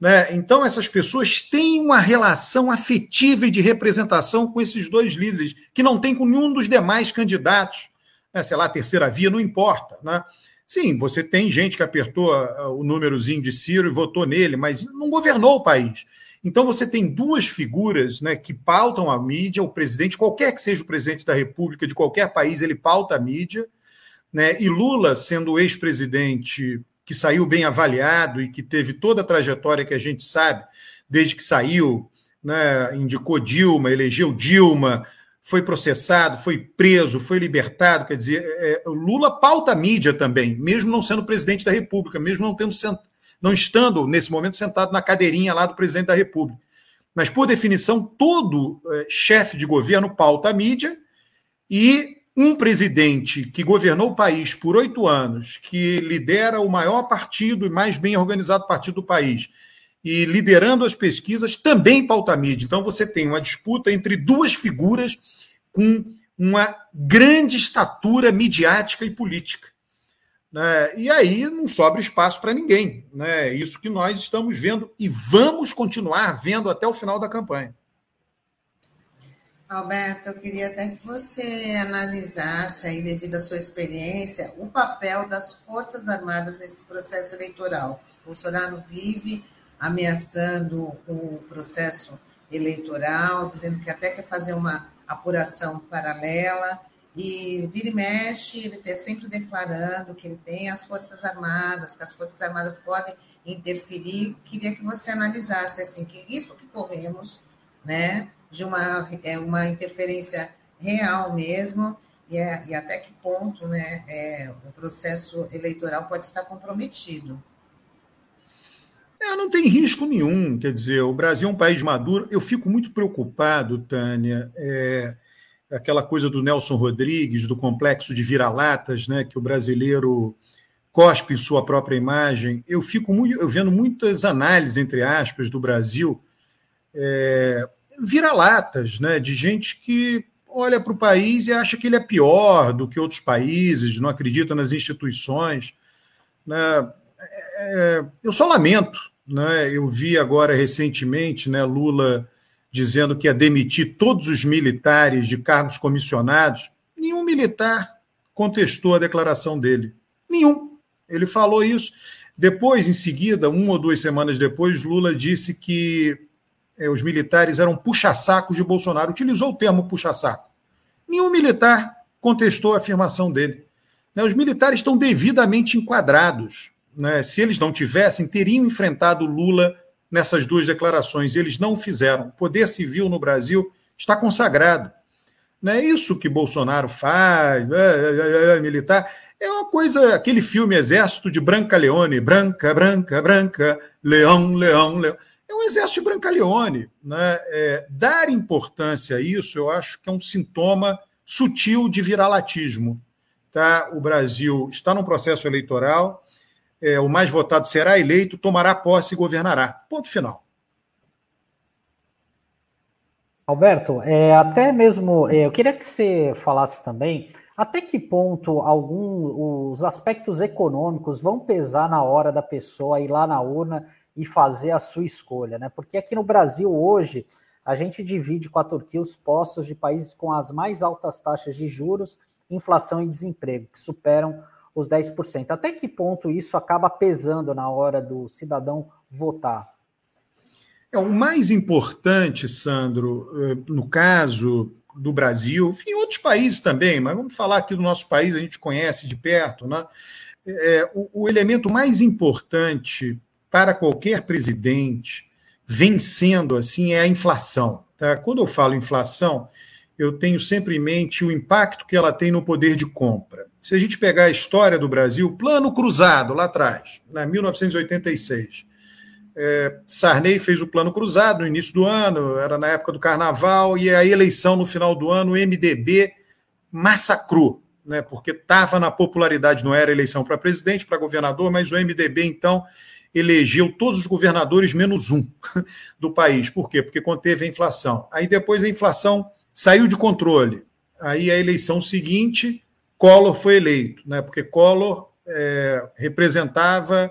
Né? Então, essas pessoas têm uma relação afetiva e de representação com esses dois líderes, que não tem com nenhum dos demais candidatos. Né? Sei lá, terceira via, não importa. Né? Sim, você tem gente que apertou ah, o númerozinho de Ciro e votou nele, mas não governou o país. Então você tem duas figuras né, que pautam a mídia, o presidente, qualquer que seja o presidente da República, de qualquer país, ele pauta a mídia, né? E Lula, sendo ex-presidente que saiu bem avaliado e que teve toda a trajetória que a gente sabe, desde que saiu, né, indicou Dilma, elegeu Dilma, foi processado, foi preso, foi libertado. Quer dizer, é, Lula pauta a mídia também, mesmo não sendo presidente da República, mesmo não tendo não estando, nesse momento, sentado na cadeirinha lá do presidente da República. Mas, por definição, todo é, chefe de governo pauta a mídia e um presidente que governou o país por oito anos, que lidera o maior partido e mais bem organizado partido do país, e liderando as pesquisas, também pauta a mídia. Então, você tem uma disputa entre duas figuras com uma grande estatura midiática e política. Né? E aí não sobra espaço para ninguém. Né? É isso que nós estamos vendo e vamos continuar vendo até o final da campanha. Alberto, eu queria até que você analisasse aí, devido à sua experiência, o papel das Forças Armadas nesse processo eleitoral. O Bolsonaro vive ameaçando o processo eleitoral, dizendo que até quer fazer uma apuração paralela. E vira e mexe, ele está sempre declarando que ele tem as Forças Armadas, que as Forças Armadas podem interferir. Queria que você analisasse assim, que risco que corremos, né, de uma, é, uma interferência real mesmo, e, é, e até que ponto né, é, o processo eleitoral pode estar comprometido. É, não tem risco nenhum. Quer dizer, o Brasil é um país maduro. Eu fico muito preocupado, Tânia. É, aquela coisa do Nelson Rodrigues, do complexo de vira-latas, né, que o brasileiro cospe em sua própria imagem. Eu fico muito, eu vendo muitas análises, entre aspas, do Brasil, é, vira-latas, né, de gente que olha para o país e acha que ele é pior do que outros países, não acredita nas instituições. Né? É, eu só lamento. Né? Eu vi agora recentemente né, Lula dizendo que ia demitir todos os militares de cargos comissionados. Nenhum militar contestou a declaração dele. Nenhum. Ele falou isso. Depois, em seguida, uma ou duas semanas depois, Lula disse que é, os militares eram puxa-sacos de Bolsonaro. Utilizou o termo puxa-saco. Nenhum militar contestou a afirmação dele. Né, os militares estão devidamente enquadrados. Né? Se eles não tivessem, teriam enfrentado Lula nessas duas declarações. Eles não fizeram. O poder civil no Brasil está consagrado. Não é isso que Bolsonaro faz, é, é, é, é, militar. É uma coisa, aquele filme Exército de Branca Leone, branca, branca, branca, leão, leão, leão. É um exército de Branca Leone. Né? É, dar importância a isso, eu acho que é um sintoma sutil de viralatismo. Tá? O Brasil está num processo eleitoral, é, o mais votado será eleito, tomará posse e governará. Ponto final. Alberto, é, até mesmo é, eu queria que você falasse também até que ponto algum, os aspectos econômicos vão pesar na hora da pessoa ir lá na urna e fazer a sua escolha, né? Porque aqui no Brasil hoje a gente divide com a Turquia os postos de países com as mais altas taxas de juros, inflação e desemprego, que superam os 10%. Até que ponto isso acaba pesando na hora do cidadão votar? É, o mais importante, Sandro, eh, no caso do Brasil, em outros países também, mas vamos falar aqui do nosso país, a gente conhece de perto, né? É, o, o elemento mais importante para qualquer presidente vencendo assim é a inflação. Tá? Quando eu falo inflação, eu tenho sempre em mente o impacto que ela tem no poder de compra. Se a gente pegar a história do Brasil, plano cruzado lá atrás, na 1986. É, Sarney fez o plano cruzado no início do ano, era na época do carnaval, e a eleição no final do ano, o MDB massacrou, né, porque estava na popularidade, não era eleição para presidente, para governador, mas o MDB, então, elegeu todos os governadores menos um do país. Por quê? Porque conteve a inflação. Aí depois a inflação saiu de controle. Aí a eleição seguinte, Collor foi eleito, né? porque Collor é, representava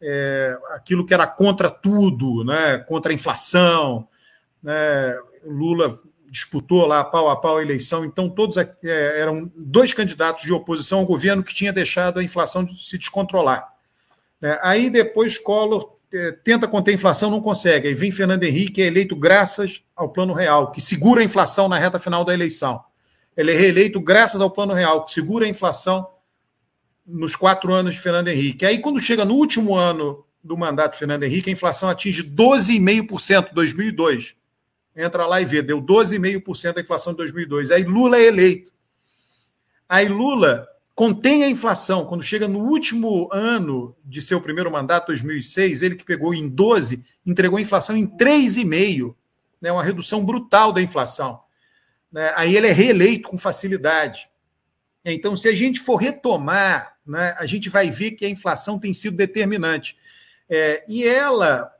é, aquilo que era contra tudo, né? contra a inflação. Né? Lula disputou lá pau a pau a eleição, então todos é, eram dois candidatos de oposição ao governo que tinha deixado a inflação se descontrolar. Né? Aí depois Collor tenta conter a inflação, não consegue. Aí vem Fernando Henrique, é eleito graças ao Plano Real, que segura a inflação na reta final da eleição. Ele é reeleito graças ao Plano Real, que segura a inflação nos quatro anos de Fernando Henrique. Aí, quando chega no último ano do mandato de Fernando Henrique, a inflação atinge 12,5% em 2002. Entra lá e vê, deu 12,5% a inflação de 2002. Aí Lula é eleito. Aí Lula contém a inflação. Quando chega no último ano de seu primeiro mandato, 2006, ele que pegou em 12, entregou a inflação em 3,5%, né, uma redução brutal da inflação. Né, aí ele é reeleito com facilidade. Então, se a gente for retomar, né, a gente vai ver que a inflação tem sido determinante. É, e ela,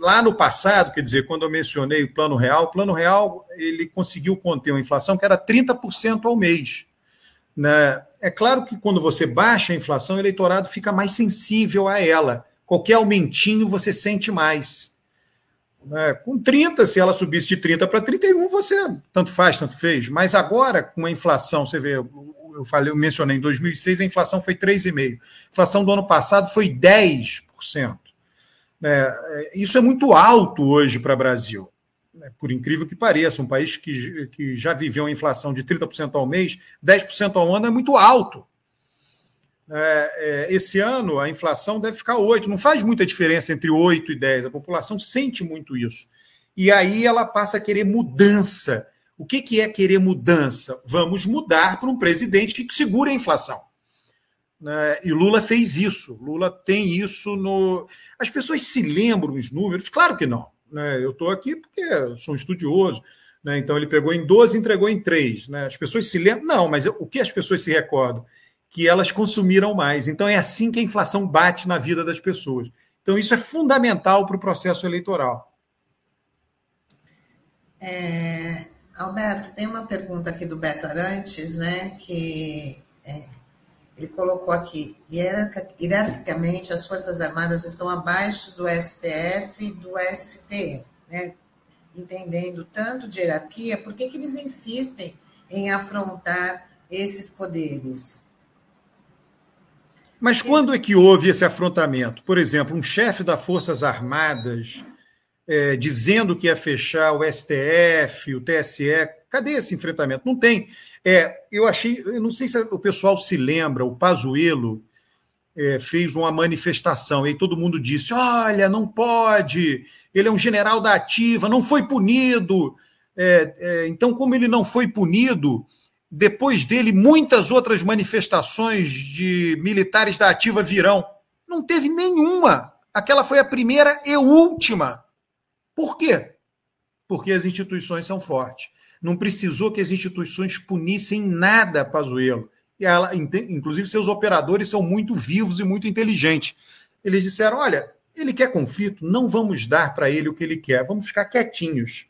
lá no passado, quer dizer, quando eu mencionei o Plano Real, o Plano Real ele conseguiu conter uma inflação que era 30% ao mês. Né? É claro que quando você baixa a inflação, o eleitorado fica mais sensível a ela. Qualquer aumentinho você sente mais. Né? Com 30, se ela subisse de 30 para 31, você tanto faz, tanto fez. Mas agora, com a inflação, você vê, eu falei, eu mencionei em 2006, a inflação foi 3,5%. A inflação do ano passado foi 10%. Né? Isso é muito alto hoje para o Brasil. Né, por incrível que pareça, um país que, que já viveu uma inflação de 30% ao mês, 10% ao ano é muito alto. É, é, esse ano a inflação deve ficar 8%, não faz muita diferença entre 8% e 10%, a população sente muito isso. E aí ela passa a querer mudança. O que, que é querer mudança? Vamos mudar para um presidente que segura a inflação. Né? E Lula fez isso. Lula tem isso no. As pessoas se lembram os números? Claro que não. Né? Eu estou aqui porque sou um estudioso. Né? Então, ele pegou em 12 e entregou em 3. Né? As pessoas se lembram. Não, mas o que as pessoas se recordam? Que elas consumiram mais. Então, é assim que a inflação bate na vida das pessoas. Então, isso é fundamental para o processo eleitoral. É, Alberto, tem uma pergunta aqui do Beto Arantes, né, que é, ele colocou aqui, hierarquicamente as Forças Armadas estão abaixo do STF e do STE, né, entendendo tanto de hierarquia, por que, que eles insistem em afrontar esses poderes? Mas quando é que houve esse afrontamento? Por exemplo, um chefe das Forças Armadas é, dizendo que ia fechar o STF, o TSE. Cadê esse enfrentamento? Não tem. É, eu achei, eu não sei se o pessoal se lembra, o Pazuello é, fez uma manifestação e todo mundo disse: olha, não pode, ele é um general da ativa, não foi punido. É, é, então, como ele não foi punido, depois dele, muitas outras manifestações de militares da ativa virão. Não teve nenhuma. Aquela foi a primeira e última. Por quê? Porque as instituições são fortes. Não precisou que as instituições punissem nada Pazuello. E ela, inclusive, seus operadores são muito vivos e muito inteligentes. Eles disseram: olha, ele quer conflito, não vamos dar para ele o que ele quer, vamos ficar quietinhos.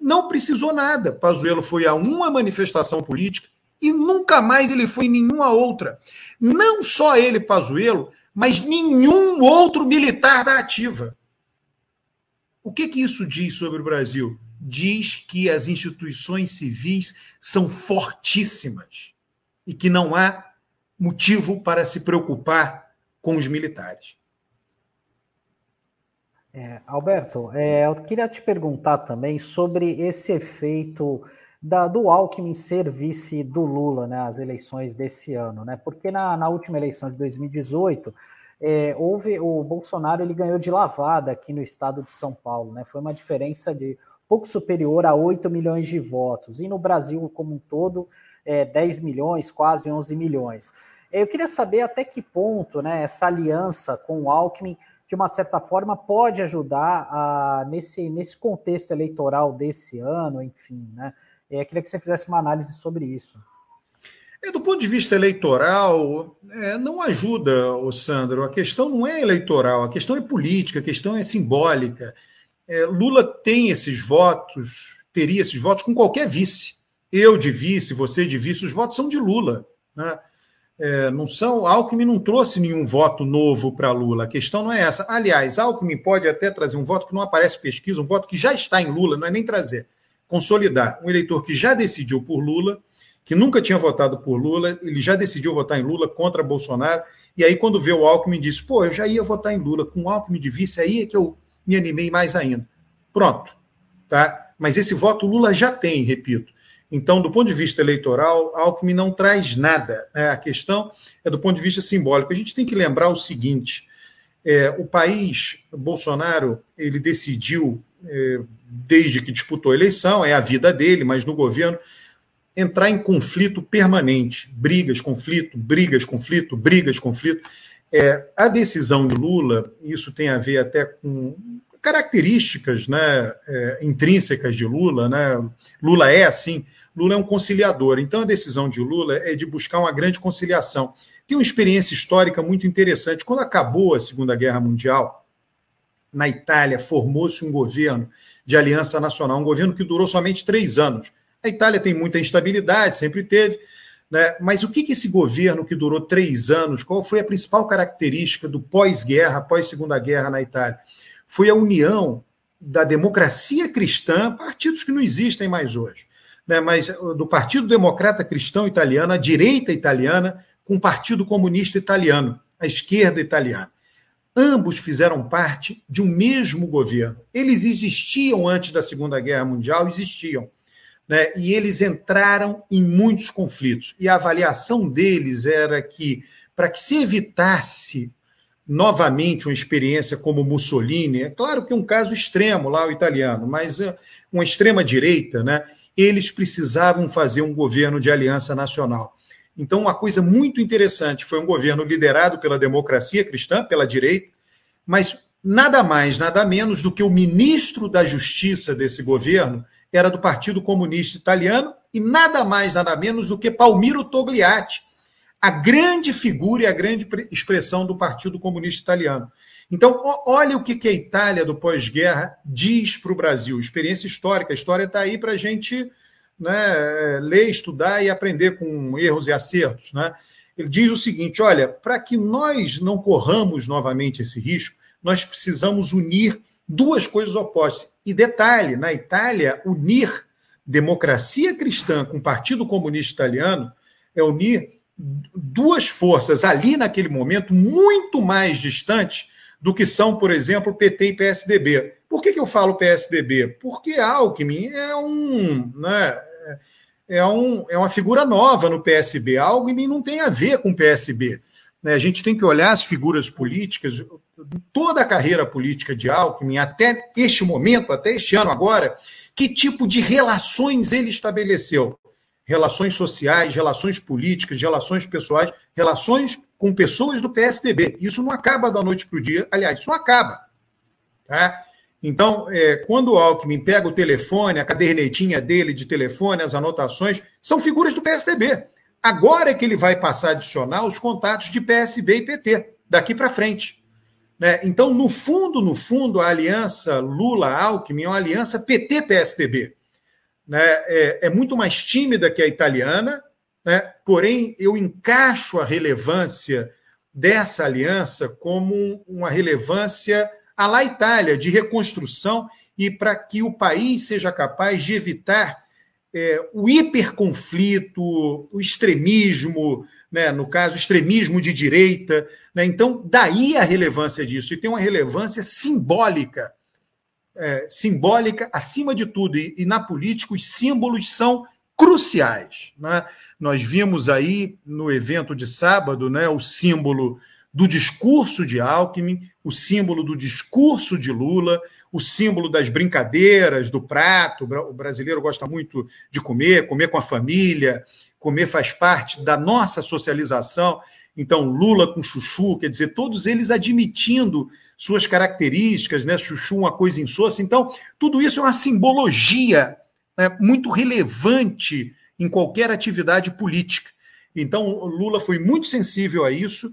Não precisou nada. Pazuello foi a uma manifestação política e nunca mais ele foi em nenhuma outra. Não só ele, Pazuello, mas nenhum outro militar da ativa. O que, que isso diz sobre o Brasil? Diz que as instituições civis são fortíssimas e que não há motivo para se preocupar com os militares. É, Alberto, é, eu queria te perguntar também sobre esse efeito da, do Alckmin ser vice do Lula nas né, eleições desse ano, né? Porque na, na última eleição de 2018 é, houve o Bolsonaro ele ganhou de lavada aqui no estado de São Paulo, né? Foi uma diferença de pouco superior a 8 milhões de votos e no Brasil como um todo é, 10 milhões, quase 11 milhões. Eu queria saber até que ponto, né? Essa aliança com o Alckmin de uma certa forma, pode ajudar a, nesse, nesse contexto eleitoral desse ano, enfim, né? É, queria que você fizesse uma análise sobre isso. É, do ponto de vista eleitoral, é, não ajuda, o Sandro. A questão não é eleitoral, a questão é política, a questão é simbólica. É, Lula tem esses votos, teria esses votos com qualquer vice. Eu de vice, você de vice, os votos são de Lula. Né? É, não são. Alckmin não trouxe nenhum voto novo para Lula. A questão não é essa. Aliás, Alckmin pode até trazer um voto que não aparece pesquisa, um voto que já está em Lula, não é nem trazer. Consolidar. Um eleitor que já decidiu por Lula, que nunca tinha votado por Lula, ele já decidiu votar em Lula contra Bolsonaro. E aí, quando vê o Alckmin, diz: pô, eu já ia votar em Lula, com o Alckmin de vice, aí é que eu me animei mais ainda. Pronto. Tá? Mas esse voto Lula já tem, repito. Então, do ponto de vista eleitoral, Alckmin não traz nada. Né? A questão é do ponto de vista simbólico. A gente tem que lembrar o seguinte: é, o país, Bolsonaro, ele decidiu, é, desde que disputou a eleição, é a vida dele, mas no governo, entrar em conflito permanente. Brigas, conflito, brigas, conflito, brigas, conflito. É, a decisão de Lula, isso tem a ver até com características né, é, intrínsecas de Lula. Né? Lula é assim Lula é um conciliador. Então, a decisão de Lula é de buscar uma grande conciliação. Tem uma experiência histórica muito interessante. Quando acabou a Segunda Guerra Mundial, na Itália, formou-se um governo de aliança nacional, um governo que durou somente três anos. A Itália tem muita instabilidade, sempre teve. Né? Mas o que, que esse governo que durou três anos, qual foi a principal característica do pós-guerra, pós-segunda guerra na Itália? Foi a união da democracia cristã, partidos que não existem mais hoje, né, mas uh, do Partido Democrata Cristão Italiano, a direita italiana, com o Partido Comunista Italiano, a esquerda italiana. Ambos fizeram parte de um mesmo governo. Eles existiam antes da Segunda Guerra Mundial, existiam. Né, e eles entraram em muitos conflitos. E a avaliação deles era que, para que se evitasse novamente uma experiência como Mussolini, é claro que é um caso extremo lá, o italiano, mas uh, uma extrema-direita, né? eles precisavam fazer um governo de aliança nacional. Então, uma coisa muito interessante foi um governo liderado pela democracia cristã, pela direita, mas nada mais, nada menos do que o ministro da Justiça desse governo era do Partido Comunista Italiano e nada mais, nada menos do que Palmiro Togliatti, a grande figura e a grande expressão do Partido Comunista Italiano. Então, olha o que a Itália do pós-guerra diz para o Brasil. Experiência histórica. A história está aí para a gente né, ler, estudar e aprender com erros e acertos. Né? Ele diz o seguinte: olha, para que nós não corramos novamente esse risco, nós precisamos unir duas coisas opostas. E detalhe: na Itália, unir democracia cristã com o Partido Comunista Italiano é unir duas forças ali naquele momento muito mais distantes do que são, por exemplo, PT e PSDB. Por que, que eu falo PSDB? Porque Alckmin é um, né, é, um, é uma figura nova no PSB. Alckmin não tem a ver com o PSB. Né? A gente tem que olhar as figuras políticas, toda a carreira política de Alckmin, até este momento, até este ano agora, que tipo de relações ele estabeleceu? Relações sociais, relações políticas, relações pessoais, relações com pessoas do PSDB. Isso não acaba da noite para o dia. Aliás, isso não acaba. Tá? Então, é, quando o Alckmin pega o telefone, a cadernetinha dele de telefone, as anotações, são figuras do PSDB. Agora é que ele vai passar a adicionar os contatos de PSB e PT, daqui para frente. Né? Então, no fundo, no fundo, a aliança Lula-Alckmin é uma aliança PT-PSDB. Né? É, é, muito mais tímida que a italiana, né? porém, eu encaixo a relevância dessa aliança como uma relevância à la Itália, de reconstrução e para que o país seja capaz de evitar é, o hiperconflito, o extremismo, né, no caso, extremismo de direita. Né? Então, daí a relevância disso, e tem uma relevância simbólica, é, simbólica acima de tudo, e, e, na política os símbolos são cruciais. Né? Nós vimos aí no evento de sábado né, o símbolo do discurso de Alckmin, o símbolo do discurso de Lula, o símbolo das brincadeiras, do prato. O brasileiro gosta muito de comer, comer com a família, comer faz parte da nossa socialização. Então, Lula com Chuchu, quer dizer, todos eles admitindo suas características, né? Chuchu, uma coisa insossa. Então, tudo isso é uma simbologia né, muito relevante em qualquer atividade política. Então, Lula foi muito sensível a isso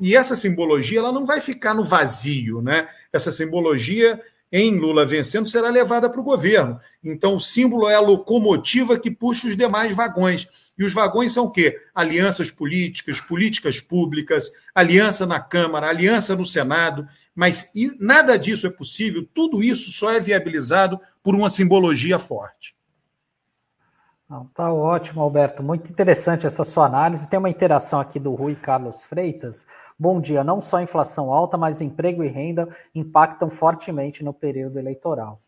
e, essa simbologia ela não vai ficar no vazio, né? Essa simbologia em Lula vencendo será levada para o governo. Então, o símbolo é a locomotiva que puxa os demais vagões. E os vagões são o quê? Alianças políticas, políticas públicas, aliança na Câmara, aliança no Senado. Mas nada disso é possível, tudo isso só é viabilizado por uma simbologia forte. Não, tá ótimo, Alberto. Muito interessante essa sua análise. Tem uma interação aqui do Rui Carlos Freitas. Bom dia. Não só a inflação alta, mas emprego e renda impactam fortemente no período eleitoral.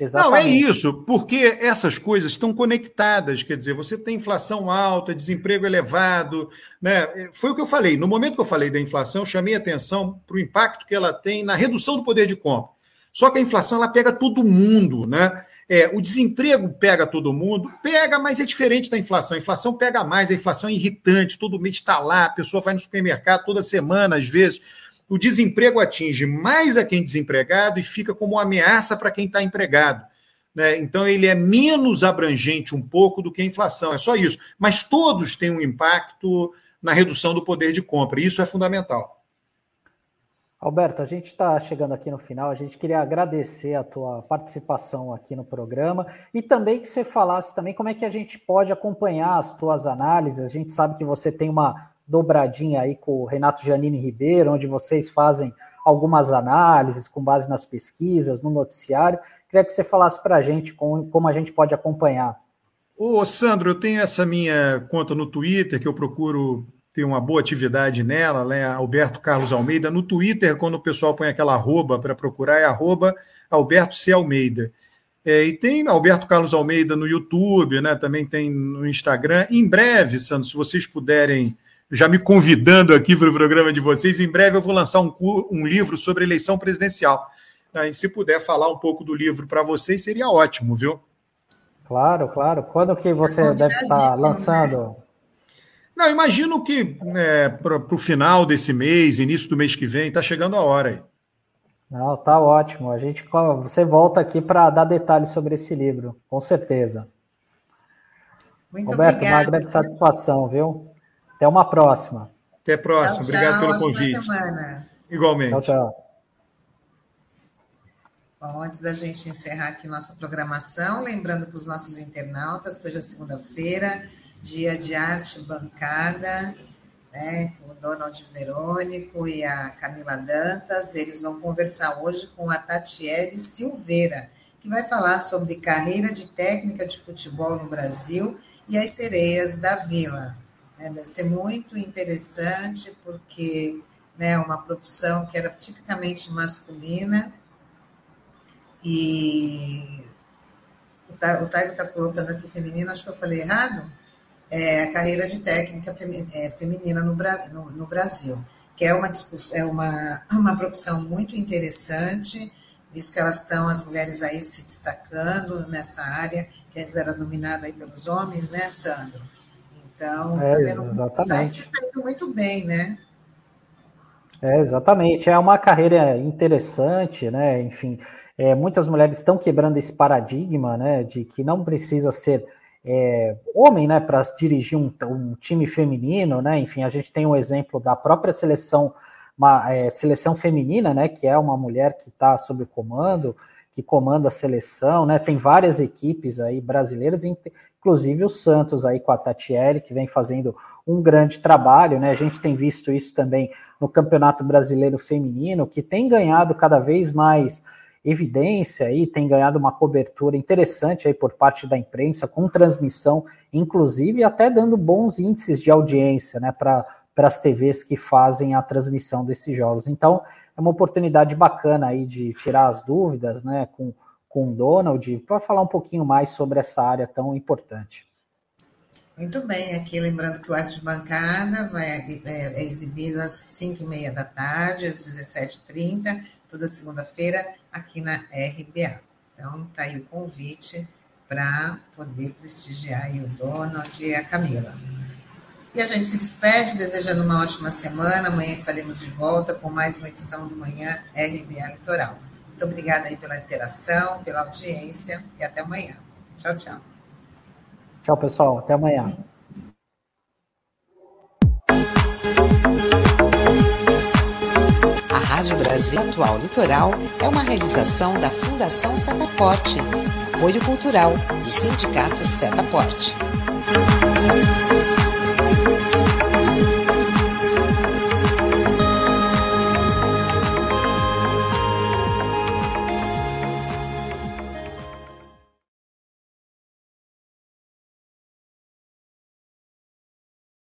Exatamente. Não, é isso, porque essas coisas estão conectadas. Quer dizer, você tem inflação alta, desemprego elevado. Né? Foi o que eu falei. No momento que eu falei da inflação, eu chamei atenção para o impacto que ela tem na redução do poder de compra. Só que a inflação ela pega todo mundo, né? É, o desemprego pega todo mundo, pega, mas é diferente da inflação. A inflação pega mais, a inflação é irritante, todo mês está lá, a pessoa vai no supermercado toda semana, às vezes. O desemprego atinge mais a quem é desempregado e fica como uma ameaça para quem está empregado. Né? Então, ele é menos abrangente um pouco do que a inflação, é só isso. Mas todos têm um impacto na redução do poder de compra, e isso é fundamental. Alberto, a gente está chegando aqui no final, a gente queria agradecer a tua participação aqui no programa e também que você falasse também como é que a gente pode acompanhar as tuas análises. A gente sabe que você tem uma dobradinha aí com o Renato Janine Ribeiro, onde vocês fazem algumas análises com base nas pesquisas, no noticiário. Queria que você falasse para a gente como, como a gente pode acompanhar. Ô, Sandro, eu tenho essa minha conta no Twitter que eu procuro tem uma boa atividade nela, né? Alberto Carlos Almeida. No Twitter, quando o pessoal põe aquela arroba para procurar, é arroba Alberto C. Almeida. É, e tem Alberto Carlos Almeida no YouTube, né? Também tem no Instagram. Em breve, Sandro, se vocês puderem, já me convidando aqui para o programa de vocês, em breve eu vou lançar um, um livro sobre eleição presidencial. Né? E se puder falar um pouco do livro para vocês, seria ótimo, viu? Claro, claro. Quando que você deve estar tá lançando? Não, imagino que é, para o final desse mês, início do mês que vem, está chegando a hora aí. Não, tá ótimo. A gente, você volta aqui para dar detalhes sobre esse livro, com certeza. Muito Roberto, obrigada. uma grande satisfação, viu? Até uma próxima. Até a próxima. Tchau, Obrigado tchau, pelo convite. Semana. Igualmente. Tchau, tchau. Bom, antes da gente encerrar aqui nossa programação, lembrando para os nossos internautas que hoje é segunda-feira, dia de arte bancada, né, com o Donald Verônico e a Camila Dantas. Eles vão conversar hoje com a Tatiele Silveira, que vai falar sobre carreira de técnica de futebol no Brasil e as sereias da Vila. É, deve ser muito interessante, porque né, é uma profissão que era tipicamente masculina, e o Taigo está colocando aqui feminino, acho que eu falei errado? É, a carreira de técnica é, feminina no, no, no Brasil, que é uma discussão, é uma, uma profissão muito interessante, visto que elas estão, as mulheres aí se destacando nessa área, que antes era dominada aí pelos homens, né, Sandro? Então, é, tá vendo exatamente. se saindo muito bem, né? É, exatamente. É uma carreira interessante, né? Enfim, é, muitas mulheres estão quebrando esse paradigma, né, de que não precisa ser é, homem, né, para dirigir um, um, time feminino, né? Enfim, a gente tem um exemplo da própria seleção, uma é, seleção feminina, né, que é uma mulher que está sob comando, que comanda a seleção, né? Tem várias equipes aí brasileiras, inclusive o Santos aí com a Tatiele, que vem fazendo um grande trabalho, né? A gente tem visto isso também no Campeonato Brasileiro Feminino, que tem ganhado cada vez mais evidência e tem ganhado uma cobertura interessante aí por parte da imprensa, com transmissão, inclusive até dando bons índices de audiência né, para as TVs que fazem a transmissão desses jogos. Então, é uma oportunidade bacana aí de tirar as dúvidas né, com, com o Donald para falar um pouquinho mais sobre essa área tão importante. Muito bem, aqui lembrando que o Arte de Bancada vai, é, é exibido às 5h30 da tarde, às 17h30, toda segunda-feira, aqui na RBA. Então, tá aí o convite para poder prestigiar o Donald e a Camila. E a gente se despede, desejando uma ótima semana. Amanhã estaremos de volta com mais uma edição do Manhã RBA Litoral. Muito obrigada aí pela interação, pela audiência e até amanhã. Tchau, tchau. Tchau, pessoal. Até amanhã. Rádio Brasil Atual Litoral é uma realização da Fundação Setaporte, apoio cultural do Sindicato Setaporte.